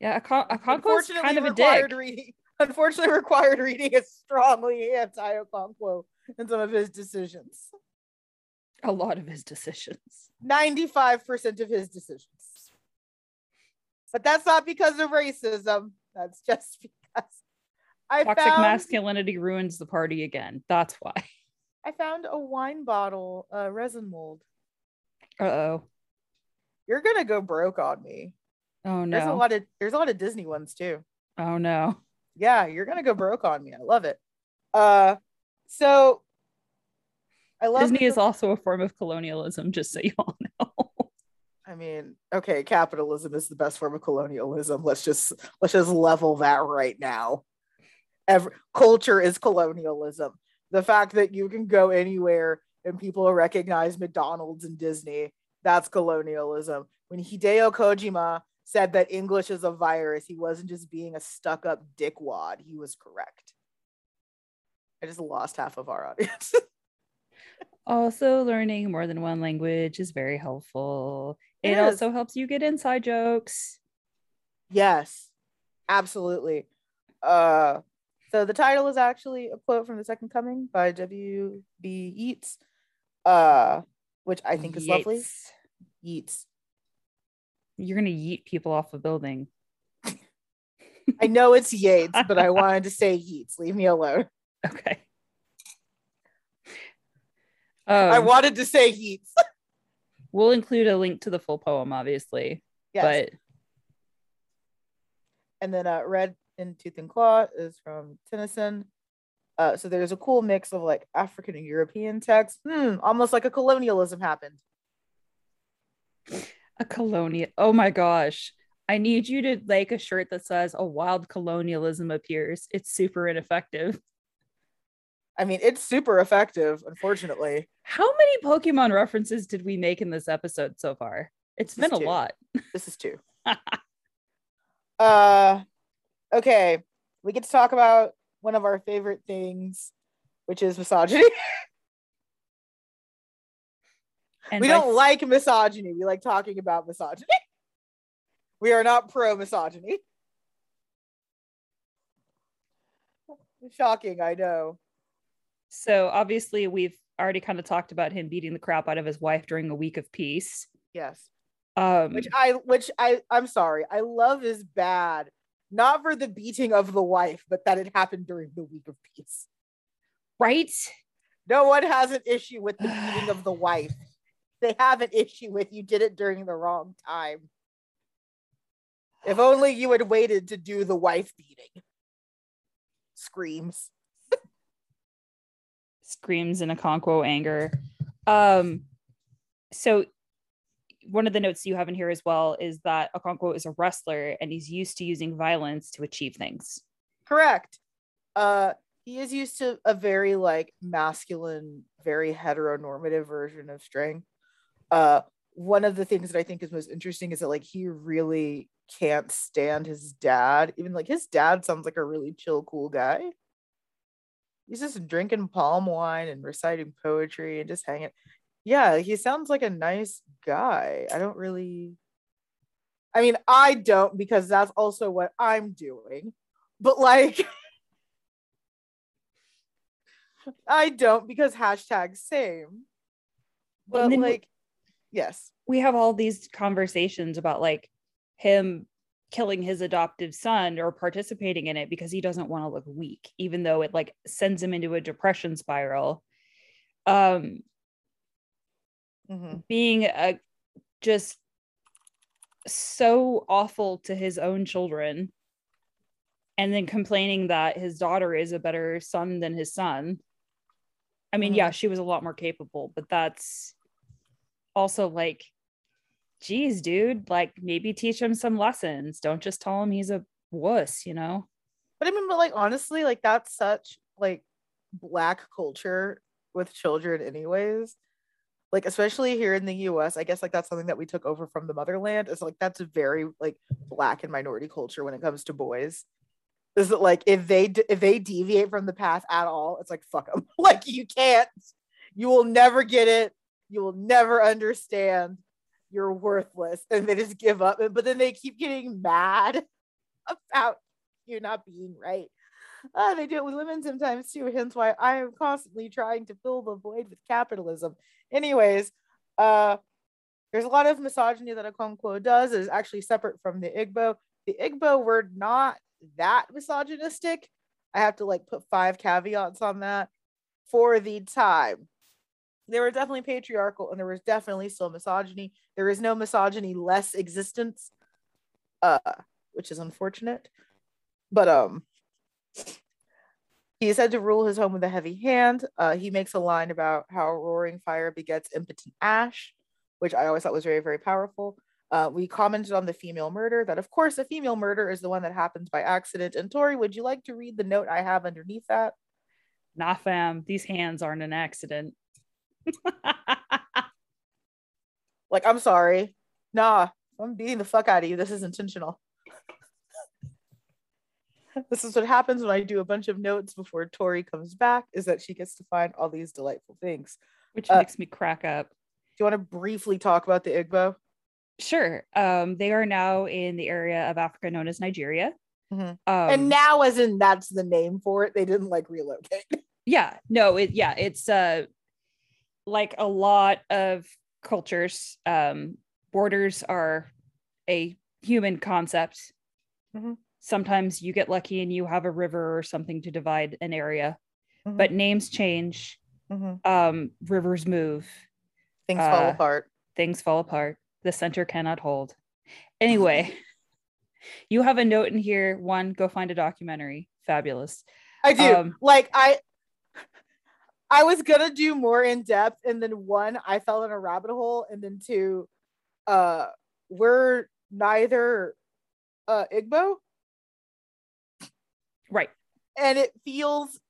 Yeah, Okon- Okonkwo's kind of a dick. Reading, unfortunately, required reading is strongly anti-Okonkwo in some of his decisions. A lot of his decisions. Ninety-five percent of his decisions. But that's not because of racism. That's just because I Toxic found, masculinity ruins the party again. That's why. I found a wine bottle, uh, resin mold. Uh oh. You're gonna go broke on me. Oh no. There's a lot of there's a lot of Disney ones too. Oh no. Yeah, you're gonna go broke on me. I love it. Uh, so I love Disney is also a form of colonialism, just so you all know. I mean, okay, capitalism is the best form of colonialism. Let's just let's just level that right now every culture is colonialism. The fact that you can go anywhere and people recognize McDonald's and Disney, that's colonialism. When Hideo Kojima said that English is a virus, he wasn't just being a stuck up dickwad, he was correct. I just lost half of our audience. also, learning more than one language is very helpful. It, it also helps you get inside jokes. Yes, absolutely. Uh, so the title is actually a quote from The Second Coming by W.B. Yeats, uh, which I think is Yeats. lovely. Yeats. You're gonna yeet people off a building. I know it's Yeats, but I wanted to say Yeats. Leave me alone. Okay. Um, I wanted to say Yeats. we'll include a link to the full poem, obviously. Yes. But and then uh, Red in Tooth and Claw is from Tennyson. Uh, so there's a cool mix of like African and European text. Hmm, almost like a colonialism happened. A colonial. Oh my gosh. I need you to like a shirt that says a wild colonialism appears. It's super ineffective. I mean, it's super effective, unfortunately. How many Pokemon references did we make in this episode so far? It's this been a two. lot. This is two. uh okay, we get to talk about one of our favorite things, which is misogyny. we don't like misogyny. We like talking about misogyny. we are not pro misogyny. Shocking, I know. So obviously, we've already kind of talked about him beating the crap out of his wife during a week of peace. Yes. Um, which I, which I, I'm sorry, I love is bad not for the beating of the wife, but that it happened during the week of peace. Right? No one has an issue with the beating of the wife. They have an issue with you did it during the wrong time. If only you had waited to do the wife beating. Screams. Screams in Okonkwo anger. Um so one of the notes you have in here as well is that Okonkwo is a wrestler and he's used to using violence to achieve things. Correct. Uh, he is used to a very like masculine, very heteronormative version of strength. Uh, one of the things that I think is most interesting is that like he really can't stand his dad. Even like his dad sounds like a really chill, cool guy. He's just drinking palm wine and reciting poetry and just hanging. Yeah, he sounds like a nice guy. I don't really. I mean, I don't because that's also what I'm doing. But like, I don't because hashtag same. But like, yes. We have all these conversations about like him killing his adoptive son or participating in it because he doesn't want to look weak, even though it like sends him into a depression spiral. Um, mm-hmm. being a just so awful to his own children and then complaining that his daughter is a better son than his son. I mean, mm-hmm. yeah, she was a lot more capable, but that's also like, geez, dude, like maybe teach him some lessons. Don't just tell him he's a wuss, you know? But I mean, but like honestly, like that's such like black culture with children, anyways. Like, especially here in the US, I guess like that's something that we took over from the motherland. Is like that's very like black and minority culture when it comes to boys. Is that like if they if they deviate from the path at all it's like fuck them like you can't. You will never get it. You will never understand. You're worthless. And they just give up. But then they keep getting mad about you not being right uh, they do it with women sometimes too hence why i am constantly trying to fill the void with capitalism anyways uh there's a lot of misogyny that a Okonkwo does is actually separate from the Igbo. The Igbo were not that misogynistic. I have to like put five caveats on that for the time. There were definitely patriarchal and there was definitely still misogyny. There is no misogyny less existence, uh, which is unfortunate. But um he is said to rule his home with a heavy hand. Uh, he makes a line about how roaring fire begets impotent ash, which I always thought was very, very powerful. Uh, we commented on the female murder, that of course a female murder is the one that happens by accident. And Tori, would you like to read the note I have underneath that? Nah, fam, these hands aren't an accident. like, I'm sorry. Nah, I'm beating the fuck out of you. This is intentional. This is what happens when I do a bunch of notes before Tori comes back, is that she gets to find all these delightful things. Which uh, makes me crack up. Do you want to briefly talk about the Igbo? Sure. Um, they are now in the area of Africa known as Nigeria. Mm-hmm. Um, and now, as in that's the name for it, they didn't like relocate. Yeah. No. It. Yeah. It's uh, like a lot of cultures. Um, borders are a human concept. Mm-hmm. Sometimes you get lucky and you have a river or something to divide an area, mm-hmm. but names change. Mm-hmm. Um, rivers move. Things uh, fall apart. Things fall apart the center cannot hold. Anyway, you have a note in here. One, go find a documentary. Fabulous. I do. Um, like I I was gonna do more in depth, and then one, I fell in a rabbit hole, and then two, uh, we're neither uh Igbo. Right. And it feels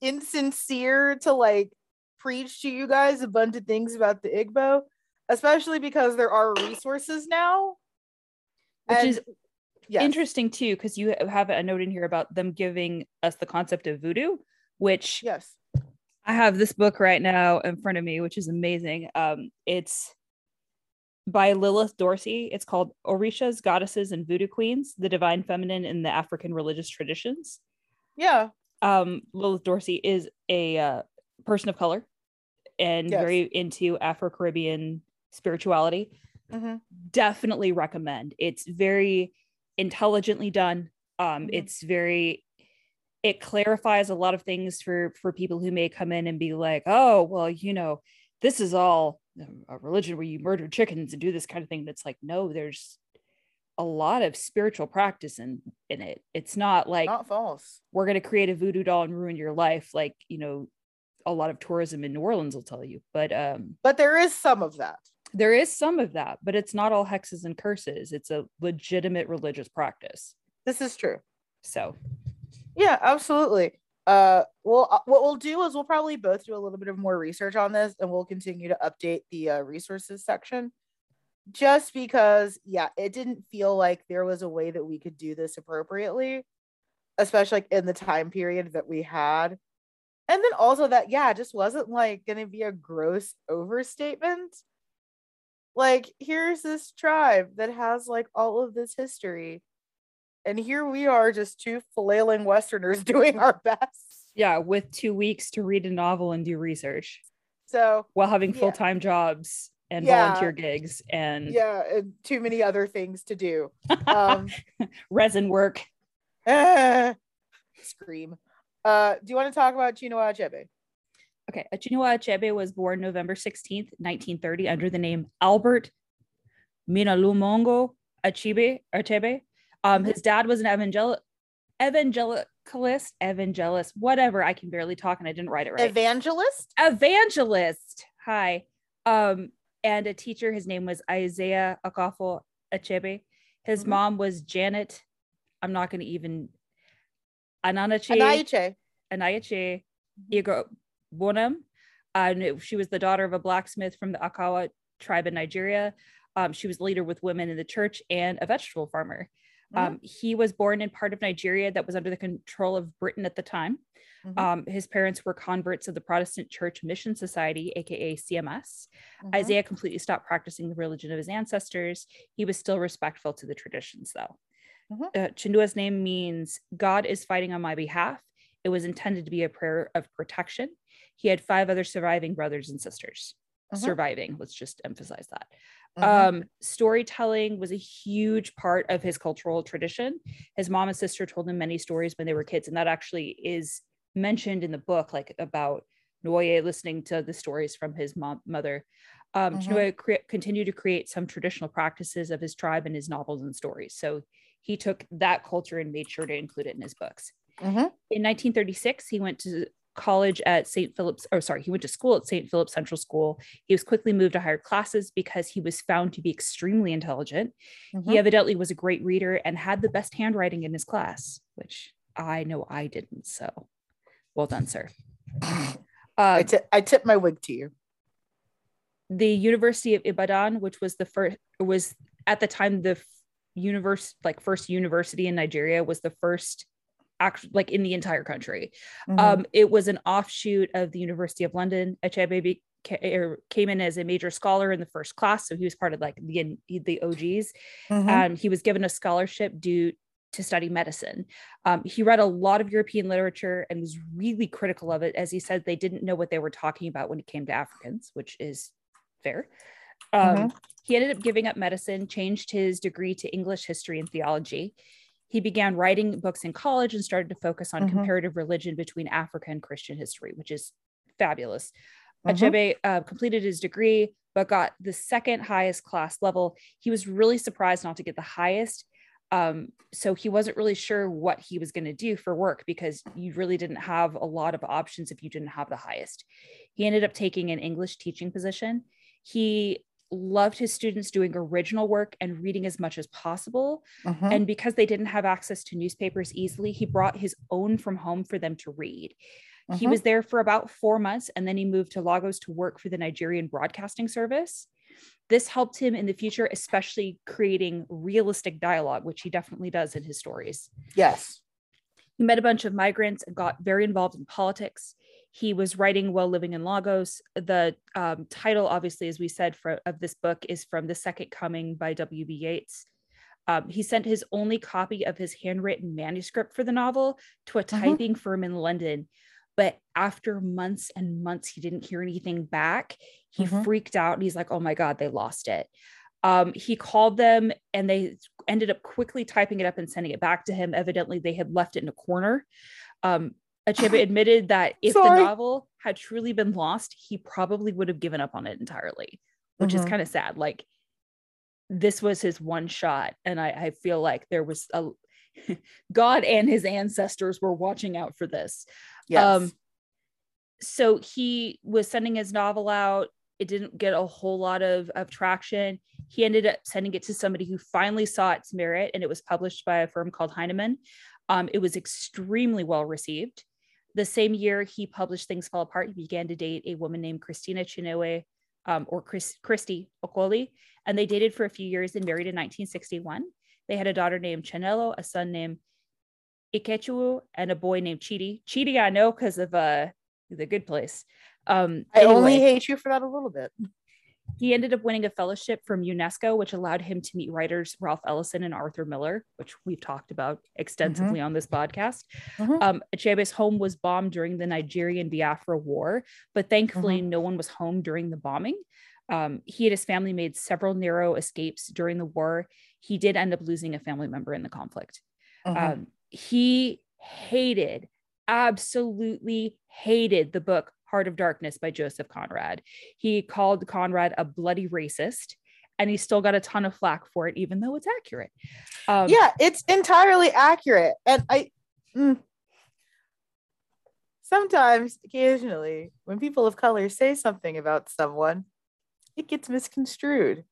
insincere to like preach to you guys a bunch of things about the Igbo especially because there are resources now. Which and, is yes. interesting too, because you have a note in here about them giving us the concept of voodoo, which yes, I have this book right now in front of me, which is amazing. Um, it's by Lilith Dorsey. It's called Orishas, Goddesses, and Voodoo Queens: The Divine Feminine in the African Religious Traditions. Yeah. Um, Lilith Dorsey is a uh, person of color and yes. very into Afro Caribbean spirituality mm-hmm. definitely recommend it's very intelligently done um mm-hmm. it's very it clarifies a lot of things for for people who may come in and be like oh well you know this is all a religion where you murder chickens and do this kind of thing that's like no there's a lot of spiritual practice in in it it's not like not false we're going to create a voodoo doll and ruin your life like you know a lot of tourism in new orleans will tell you but um but there is some of that there is some of that, but it's not all hexes and curses. It's a legitimate religious practice. This is true. So, yeah, absolutely. Uh, well, uh, what we'll do is we'll probably both do a little bit of more research on this, and we'll continue to update the uh, resources section just because, yeah, it didn't feel like there was a way that we could do this appropriately, especially like in the time period that we had. And then also that, yeah, just wasn't like going to be a gross overstatement. Like, here's this tribe that has like all of this history. And here we are, just two flailing Westerners doing our best. Yeah, with two weeks to read a novel and do research. So, while having full time jobs and yeah. volunteer gigs and yeah and too many other things to do um resin work uh, scream uh do you want to talk about chinua achebe okay chinua achebe was born november 16th 1930 under the name albert minalumongo achebe achebe um his dad was an evangel evangelicalist evangelist whatever i can barely talk and i didn't write it right evangelist evangelist hi um and a teacher. His name was Isaiah Okafo Achebe. His mm-hmm. mom was Janet. I'm not going to even. Ananache. Anayache. Anayache Igo Bonham. And she was the daughter of a blacksmith from the Akawa tribe in Nigeria. Um, she was leader with women in the church and a vegetable farmer. Mm-hmm. Um, he was born in part of Nigeria that was under the control of Britain at the time. Mm-hmm. Um, his parents were converts of the Protestant Church Mission Society, aka CMS. Mm-hmm. Isaiah completely stopped practicing the religion of his ancestors. He was still respectful to the traditions, though. Mm-hmm. Uh, Chinua's name means God is fighting on my behalf. It was intended to be a prayer of protection. He had five other surviving brothers and sisters. Mm-hmm. Surviving, let's just emphasize that. Mm-hmm. Um, storytelling was a huge part of his cultural tradition. His mom and sister told him many stories when they were kids, and that actually is mentioned in the book, like about Nwoye listening to the stories from his mom, mother. Um, mm-hmm. cre- continued to create some traditional practices of his tribe in his novels and stories. So he took that culture and made sure to include it in his books. Mm-hmm. In 1936, he went to college at St. Philip's, or sorry, he went to school at St. Philip's Central School. He was quickly moved to higher classes because he was found to be extremely intelligent. Mm-hmm. He evidently was a great reader and had the best handwriting in his class, which I know I didn't. So well done, sir. Uh, I, t- I tip my wig to you. The University of Ibadan, which was the first, was at the time the universe, like first university in Nigeria, was the first actually like in the entire country. Mm-hmm. Um, it was an offshoot of the University of London. Achebe er, came in as a major scholar in the first class, so he was part of like the the OGs. Mm-hmm. Um, he was given a scholarship due to study medicine. Um, he read a lot of European literature and was really critical of it. As he said, they didn't know what they were talking about when it came to Africans, which is fair. Um, mm-hmm. He ended up giving up medicine, changed his degree to English history and theology. He began writing books in college and started to focus on mm-hmm. comparative religion between Africa and Christian history, which is fabulous. Mm-hmm. Achebe uh, completed his degree, but got the second highest class level. He was really surprised not to get the highest um, so he wasn't really sure what he was going to do for work because you really didn't have a lot of options if you didn't have the highest. He ended up taking an English teaching position. He loved his students doing original work and reading as much as possible. Uh-huh. And because they didn't have access to newspapers easily, he brought his own from home for them to read. Uh-huh. He was there for about four months and then he moved to Lagos to work for the Nigerian Broadcasting Service. This helped him in the future, especially creating realistic dialogue, which he definitely does in his stories. Yes. He met a bunch of migrants and got very involved in politics. He was writing while living in Lagos. The um, title, obviously, as we said, for, of this book is from The Second Coming by W.B. Yeats. Um, he sent his only copy of his handwritten manuscript for the novel to a uh-huh. typing firm in London, but after months and months, he didn't hear anything back. He mm-hmm. freaked out and he's like, oh my God, they lost it. Um, he called them and they ended up quickly typing it up and sending it back to him. Evidently, they had left it in a corner. Um, Achebe admitted that if Sorry. the novel had truly been lost, he probably would have given up on it entirely, which mm-hmm. is kind of sad. Like, this was his one shot. And I, I feel like there was a God and his ancestors were watching out for this. Yes. Um, so he was sending his novel out. It didn't get a whole lot of, of traction. He ended up sending it to somebody who finally saw its merit, and it was published by a firm called Heinemann. Um, it was extremely well received. The same year he published Things Fall Apart, he began to date a woman named Christina Chinua um, or Chris, Christy Okoli, and they dated for a few years and married in 1961. They had a daughter named Chinelo, a son named Ikechuo, and a boy named Chidi. Chidi, I know because of uh, The Good Place. Um, I anyway, only hate you for that a little bit. He ended up winning a fellowship from UNESCO, which allowed him to meet writers Ralph Ellison and Arthur Miller, which we've talked about extensively mm-hmm. on this podcast. Mm-hmm. Um, Achebe's home was bombed during the Nigerian Biafra War, but thankfully, mm-hmm. no one was home during the bombing. Um, he and his family made several narrow escapes during the war. He did end up losing a family member in the conflict. Mm-hmm. Um, he hated, absolutely hated the book Heart of Darkness by Joseph Conrad. He called Conrad a bloody racist and he still got a ton of flack for it, even though it's accurate. Um, yeah, it's entirely accurate. And I, mm, sometimes, occasionally, when people of color say something about someone, it gets misconstrued.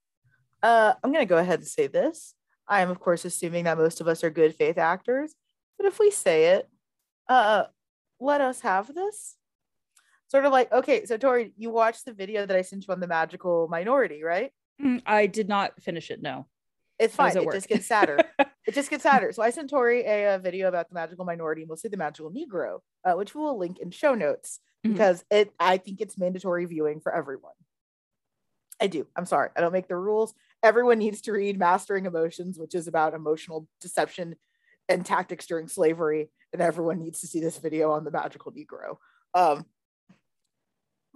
Uh, I'm going to go ahead and say this. I am, of course, assuming that most of us are good faith actors. But if we say it, uh, let us have this sort of like okay so tori you watched the video that i sent you on the magical minority right? Mm, i did not finish it no. It's fine. it, it just gets sadder. It just gets sadder. So i sent tori a, a, video about the magical minority mostly the magical negro uh, which we will link in show notes mm-hmm. because it i think it's mandatory viewing for everyone. I do. I'm sorry. I don't make the rules. Everyone needs to read mastering emotions which is about emotional deception and tactics during slavery and everyone needs to see this video on the magical negro. Um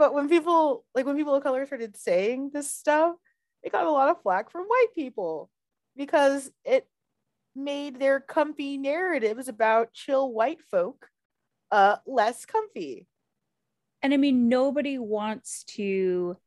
but when people like when people of color started saying this stuff, it got a lot of flack from white people because it made their comfy narratives about chill white folk uh less comfy. And I mean nobody wants to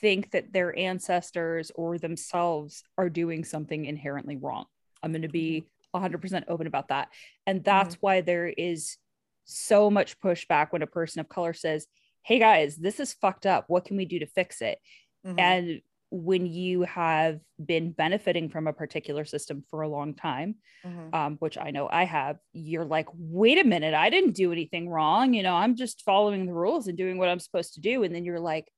think that their ancestors or themselves are doing something inherently wrong. I'm going to be 100% open about that. And that's mm-hmm. why there is so much pushback when a person of color says, hey guys, this is fucked up. What can we do to fix it? Mm-hmm. And when you have been benefiting from a particular system for a long time, mm-hmm. um, which I know I have, you're like, wait a minute, I didn't do anything wrong. You know, I'm just following the rules and doing what I'm supposed to do. And then you're like,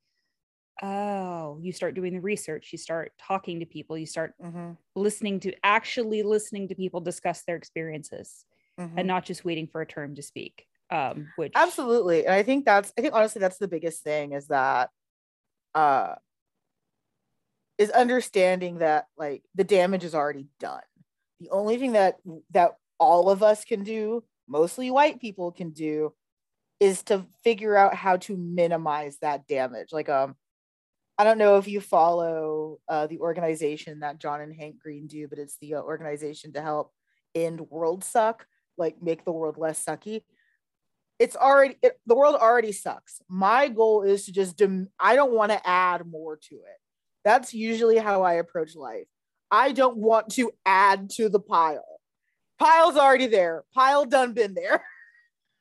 oh, you start doing the research, you start talking to people, you start mm-hmm. listening to actually listening to people discuss their experiences and mm-hmm. not just waiting for a term to speak um which absolutely and i think that's i think honestly that's the biggest thing is that uh is understanding that like the damage is already done. The only thing that that all of us can do mostly white people can do is to figure out how to minimize that damage like um i don't know if you follow uh, the organization that john and hank green do but it's the uh, organization to help end world suck like make the world less sucky it's already it, the world already sucks. My goal is to just dem- i don't want to add more to it. That's usually how i approach life. I don't want to add to the pile. Pile's already there. Pile done been there.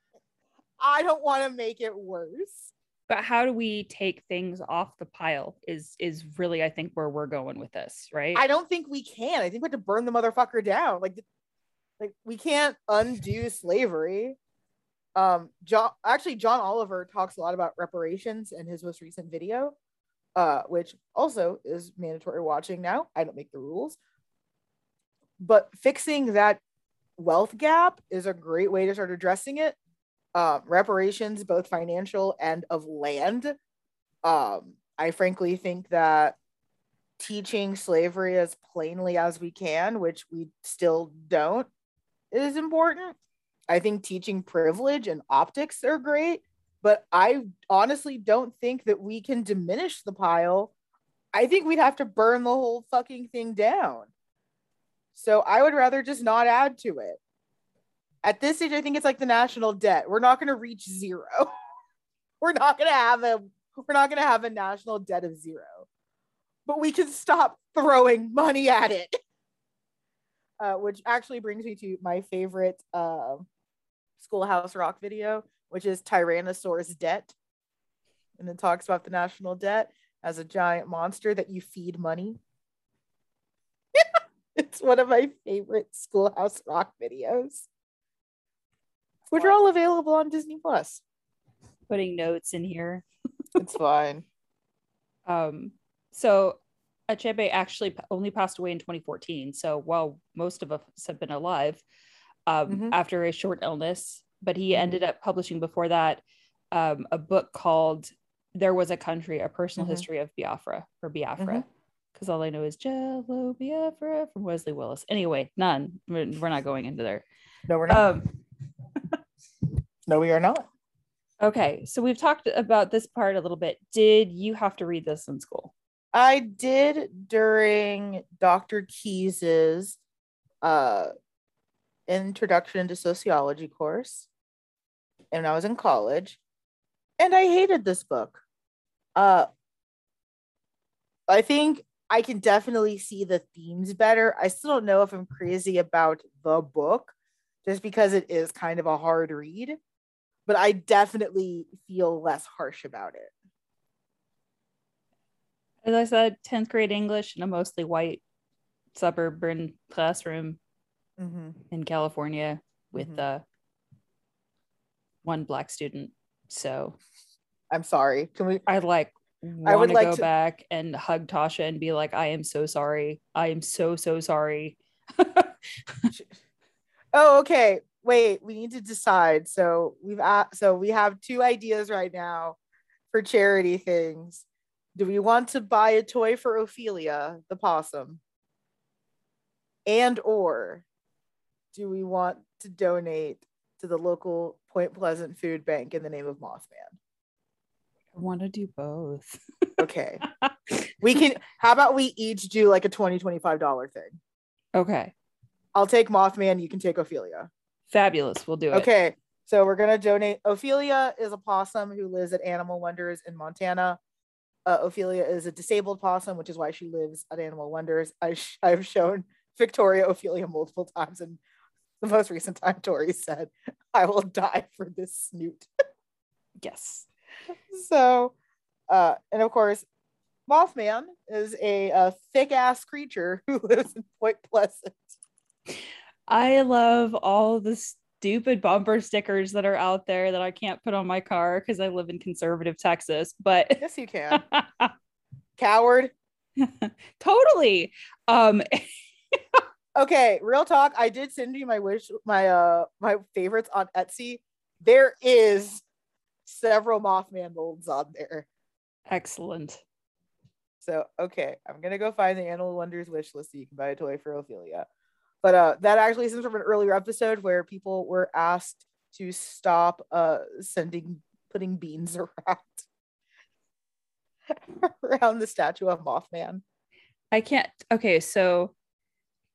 I don't want to make it worse. But how do we take things off the pile is is really i think where we're going with this right? I don't think we can. I think we have to burn the motherfucker down. Like like we can't undo slavery um john actually john oliver talks a lot about reparations in his most recent video uh which also is mandatory watching now. I don't make the rules. But fixing that wealth gap is a great way to start addressing it. Um reparations both financial and of land. Um i frankly think that teaching slavery as plainly as we can which we still don't is important I think teaching privilege and optics are great, but I honestly don't think that we can diminish the pile. I think we'd have to burn the whole fucking thing down. So I would rather just not add to it. At this stage, I think it's like the national debt. We're not going to reach zero. we're not going to have a we're not going to have a national debt of zero. But we can stop throwing money at it. Uh, which actually brings me to my favorite uh, Schoolhouse Rock video, which is Tyrannosaurus debt. And it talks about the national debt as a giant monster that you feed money. it's one of my favorite Schoolhouse Rock videos, which are all available on Disney Plus. Putting notes in here. it's fine. Um, so Achebe actually only passed away in 2014. So while most of us have been alive um, Mhm. after a short illness, but he Mhm. ended up publishing before that um, a book called There Was a Country, A Personal Mhm. History of Biafra or Biafra. Because all I know is Jello Biafra from Wesley Willis. Anyway, none. We're, we're not going into there. No, we're not. Um, no, we are not. okay, so we've talked about this part a little bit. Did you have to read this in school? I did during Dr. Keys's uh introduction to sociology course and I was in college and I hated this book. Uh I think I can definitely see the themes better. I still don't know if I'm crazy about the book just because it is kind of a hard read, but I definitely feel less harsh about it. As I said, 10th grade English in a mostly white suburban classroom Mm-hmm. in California with Mhm. uh, one black student. So I'm sorry. Can we I like I want would to like go to- back and hug Tasha and be like, I am so sorry. I am so, so sorry. Oh, okay. Wait, we need to decide. So we've so we have two ideas right now for charity things. Do we want to buy a toy for Ophelia, the possum? And or do we want to donate to the local Point Pleasant food bank in the name of Mothman? I want to do both. Okay. we can how about we each do like a 20 $25 thing? Okay. I'll take Mothman, you can take Ophelia. Fabulous. We'll do it. Okay, so we're gonna donate. Ophelia is a possum who lives at Animal Wonders in Montana. Uh, Ophelia is a disabled possum, which is why she lives at Animal Wonders. I sh- I've shown Victoria Ophelia multiple times, and the most recent time Tori said, "I will die for this snoot." Yes. so, uh, and of course, Mothman is a, a thick ass creature who lives in Point Pleasant. I love all the stupid bumper stickers that are out there that I can't put on my car because I live in conservative Texas. But Yes, you can, coward. totally. Um, okay real talk i did send you my wish my uh my favorites on etsy there is several mothman molds on there excellent. so okay i'm gonna go find the animal wonders wish list so you can buy a toy for ophelia but uh that actually stems from an earlier episode where people were asked to stop uh sending putting beans around around the statue of mothman I can't. Okay, so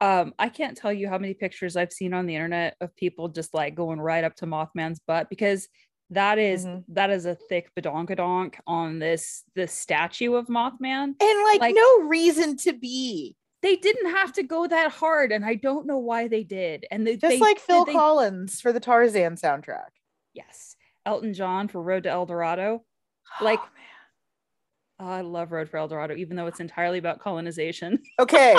um, I can't tell you how many pictures I've seen on the internet of people just like going right up to Mothman's butt because that is- Mhm. that is a thick badonkadonk on this this statue of Mothman. and like, Like- no reason to be They didn't have to go that hard, and I don't know why they did. And they, just they- like phil they- collins for the tarzan soundtrack yes, Elton John for Road to El Dorado. Like- Oh, man. Oh, I love Road for El Dorado, even though it's entirely about colonization. Okay,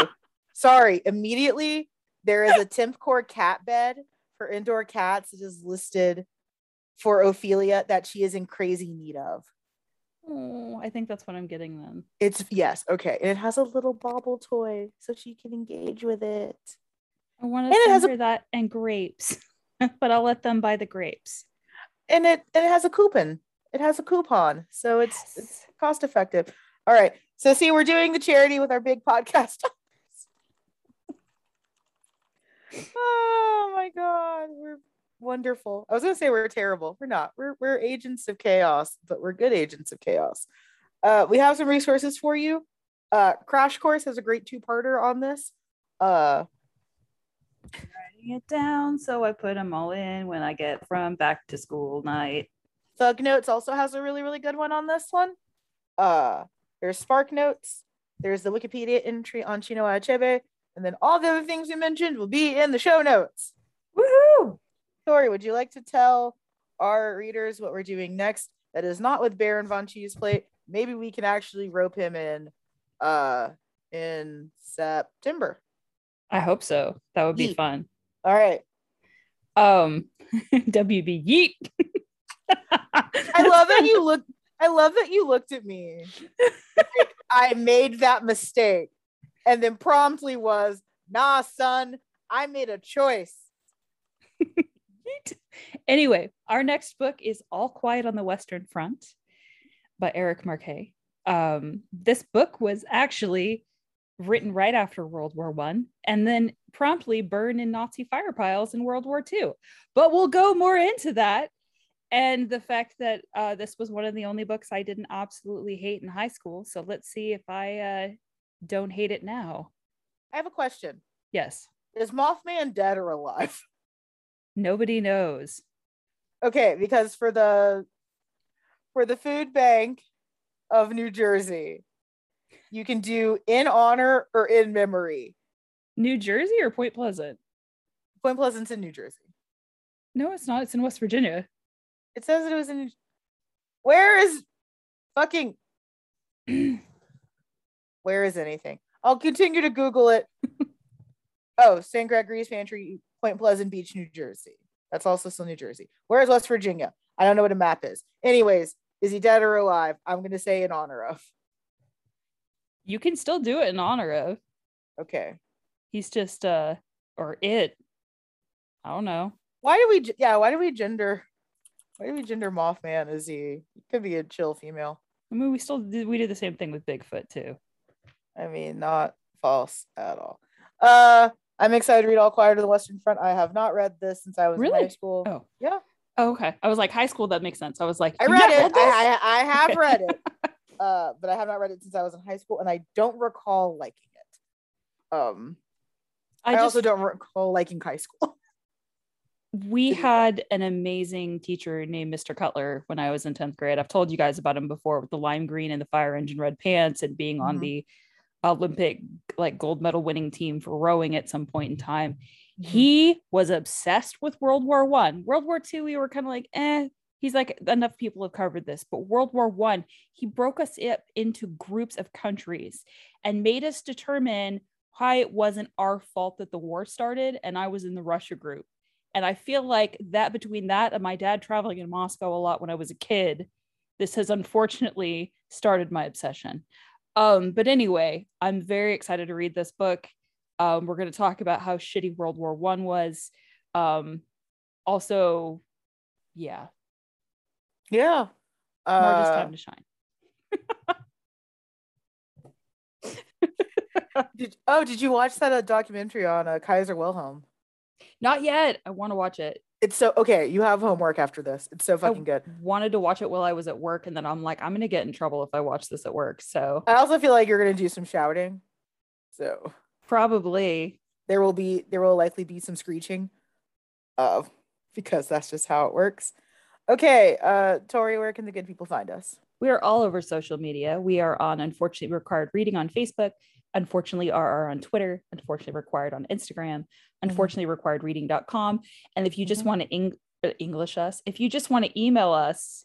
sorry. Immediately, there is a temp core cat bed for indoor cats that is listed for Ophelia that she is in crazy need of. Oh, I think that's what I'm getting then. It's yes, okay, and it has a little bauble toy so she can engage with it. I want And to it has a- that and grapes, but I'll let them buy the grapes. And it and it has a coupon. It has a coupon, so it's it's cost effective. All right, so see, we're doing the charity with our big podcast. Oh my god, we're wonderful. I was gonna say we're terrible. We're not. We're we're agents of chaos, but we're good agents of chaos. Uh, we have some resources for you. Uh, Crash Course has a great two-parter on this. Uh, writing it down so I put them all in when I get from back to school night. Thug Notes also has a really, really good one on this one. Uh, there's Spark Notes. There's the Wikipedia entry on Chinua Achebe. And then all the other things we mentioned will be in the show notes. Woohoo! Tori, would you like to tell our readers what we're doing next? That is not with Baron Von Cheese Plate. Maybe we can actually rope him in uh in September. I hope so. That would be Yeet. fun. All right. Um, WB Yeet. I love that you look I love that you looked at me. Like, I made that mistake. And then promptly was, nah, son, I made a choice. anyway, our next book is All Quiet on the Western Front by Eric Marquet. Um, this book was actually written right after World War One, and then promptly burned in Nazi fire piles in World War Two. But we'll go more into that and the fact that uh, this was one of the only books I didn't absolutely hate in high school. So let's see if I uh, don't hate it now. I have a question. Yes. Is Mothman dead or alive? Nobody knows. Okay, because for the for the food bank of New Jersey, you can do in honor or in memory. New Jersey or Point Pleasant? Point Pleasant's in New Jersey. No, it's not. It's in West Virginia. It says it was in. Where is fucking? Where is anything? I'll continue to Google it. oh, St. Gregory's Pantry, Point Pleasant Beach, New Jersey. That's also still New Jersey. Where is West Virginia? I don't know what a map is. Anyways, is he dead or alive? I'm gonna say in honor of. You can still do it in honor of. Okay. He's just uh or it. I don't know. Why do we yeah, why do we gender why do we gender Mothman? Is he, he could be a chill female? I mean, we still did we did the same thing with Bigfoot too. I mean, not false at all. Uh, I'm excited to read All Quiet on the Western Front. I have not read this since I was really? in high school. Oh, yeah. Oh, okay. I was like high school. That makes sense. I was like, I read it. I, I, I have okay. read it, uh, but I have not read it since I was in high school, and I don't recall liking it. Um, I, I just, also don't recall liking high school. we had an amazing teacher named Mr. Cutler when I was in 10th grade. I've told you guys about him before with the lime green and the fire engine red pants and being mm-hmm. on the Olympic like gold medal winning team for rowing at some point in time. Mm-hmm. He was obsessed with World War One. World War Two, we were kind of like, eh. He's like, enough people have covered this. But World War One, he broke us up into groups of countries and made us determine why it wasn't our fault that the war started. And I was in the Russia group and I feel like that between that and my dad traveling in Moscow a lot when I was a kid, this has unfortunately started my obsession. Um, but anyway, I'm very excited to read this book. Um, we're going to talk about how shitty World War One was. Um, also, yeah, yeah, uh, time to shine. did, oh, did you watch that uh, documentary on uh, Kaiser Wilhelm? Not yet. I want to watch it. It's so okay. You have homework after this. It's so fucking I good. Wanted to watch it while I was at work, and then I'm like, I'm gonna get in trouble if I watch this at work. So I also feel like you're gonna do some shouting. So probably there will be there will likely be some screeching. Uh, because that's just how it works. Okay, uh, Tori, where can the good people find us? We are all over social media. We are on Unfortunately Required Reading on Facebook, unfortunately RR on Twitter, unfortunately required on Instagram. Unfortunately required reading.com. And if you just mm-hmm. want to eng- uh, English us, if you just want to email us,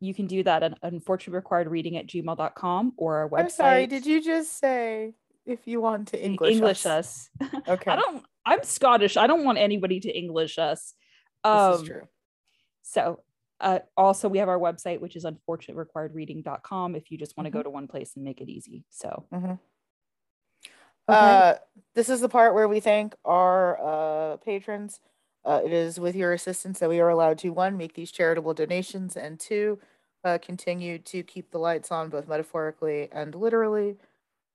you can do that at unfortunately required reading at gmail.com or our website. I'm sorry, did you just say if you want to English, English us? us. Okay. I don't I'm Scottish. I don't want anybody to English us. Um, this is um, true. So uh, also, we have our website, which is unfortunaterequiredreading.com if you just want to mm-hmm. go to one place and make it easy. So, mm-hmm. Okay. uh, this is the part where we thank our uh, patrons. Uh, it is with your assistance that we are allowed to one, make these charitable donations, and two, uh, continue to keep the lights on both metaphorically and literally.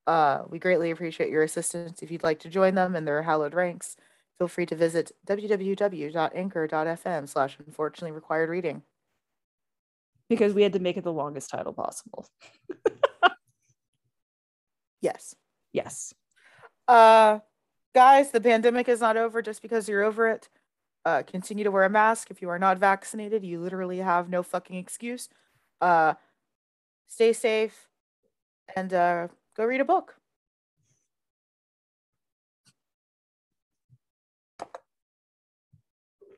Uh, we greatly appreciate your assistance. If you'd like to join them in their hallowed ranks, feel free to visit www.anchor.fm slash unfortunately required reading because we had to make it the longest title possible. yes. Yes. Uh guys, the pandemic is not over just because you're over it. Uh continue to wear a mask if you are not vaccinated. You literally have no fucking excuse. Uh stay safe and uh go read a book.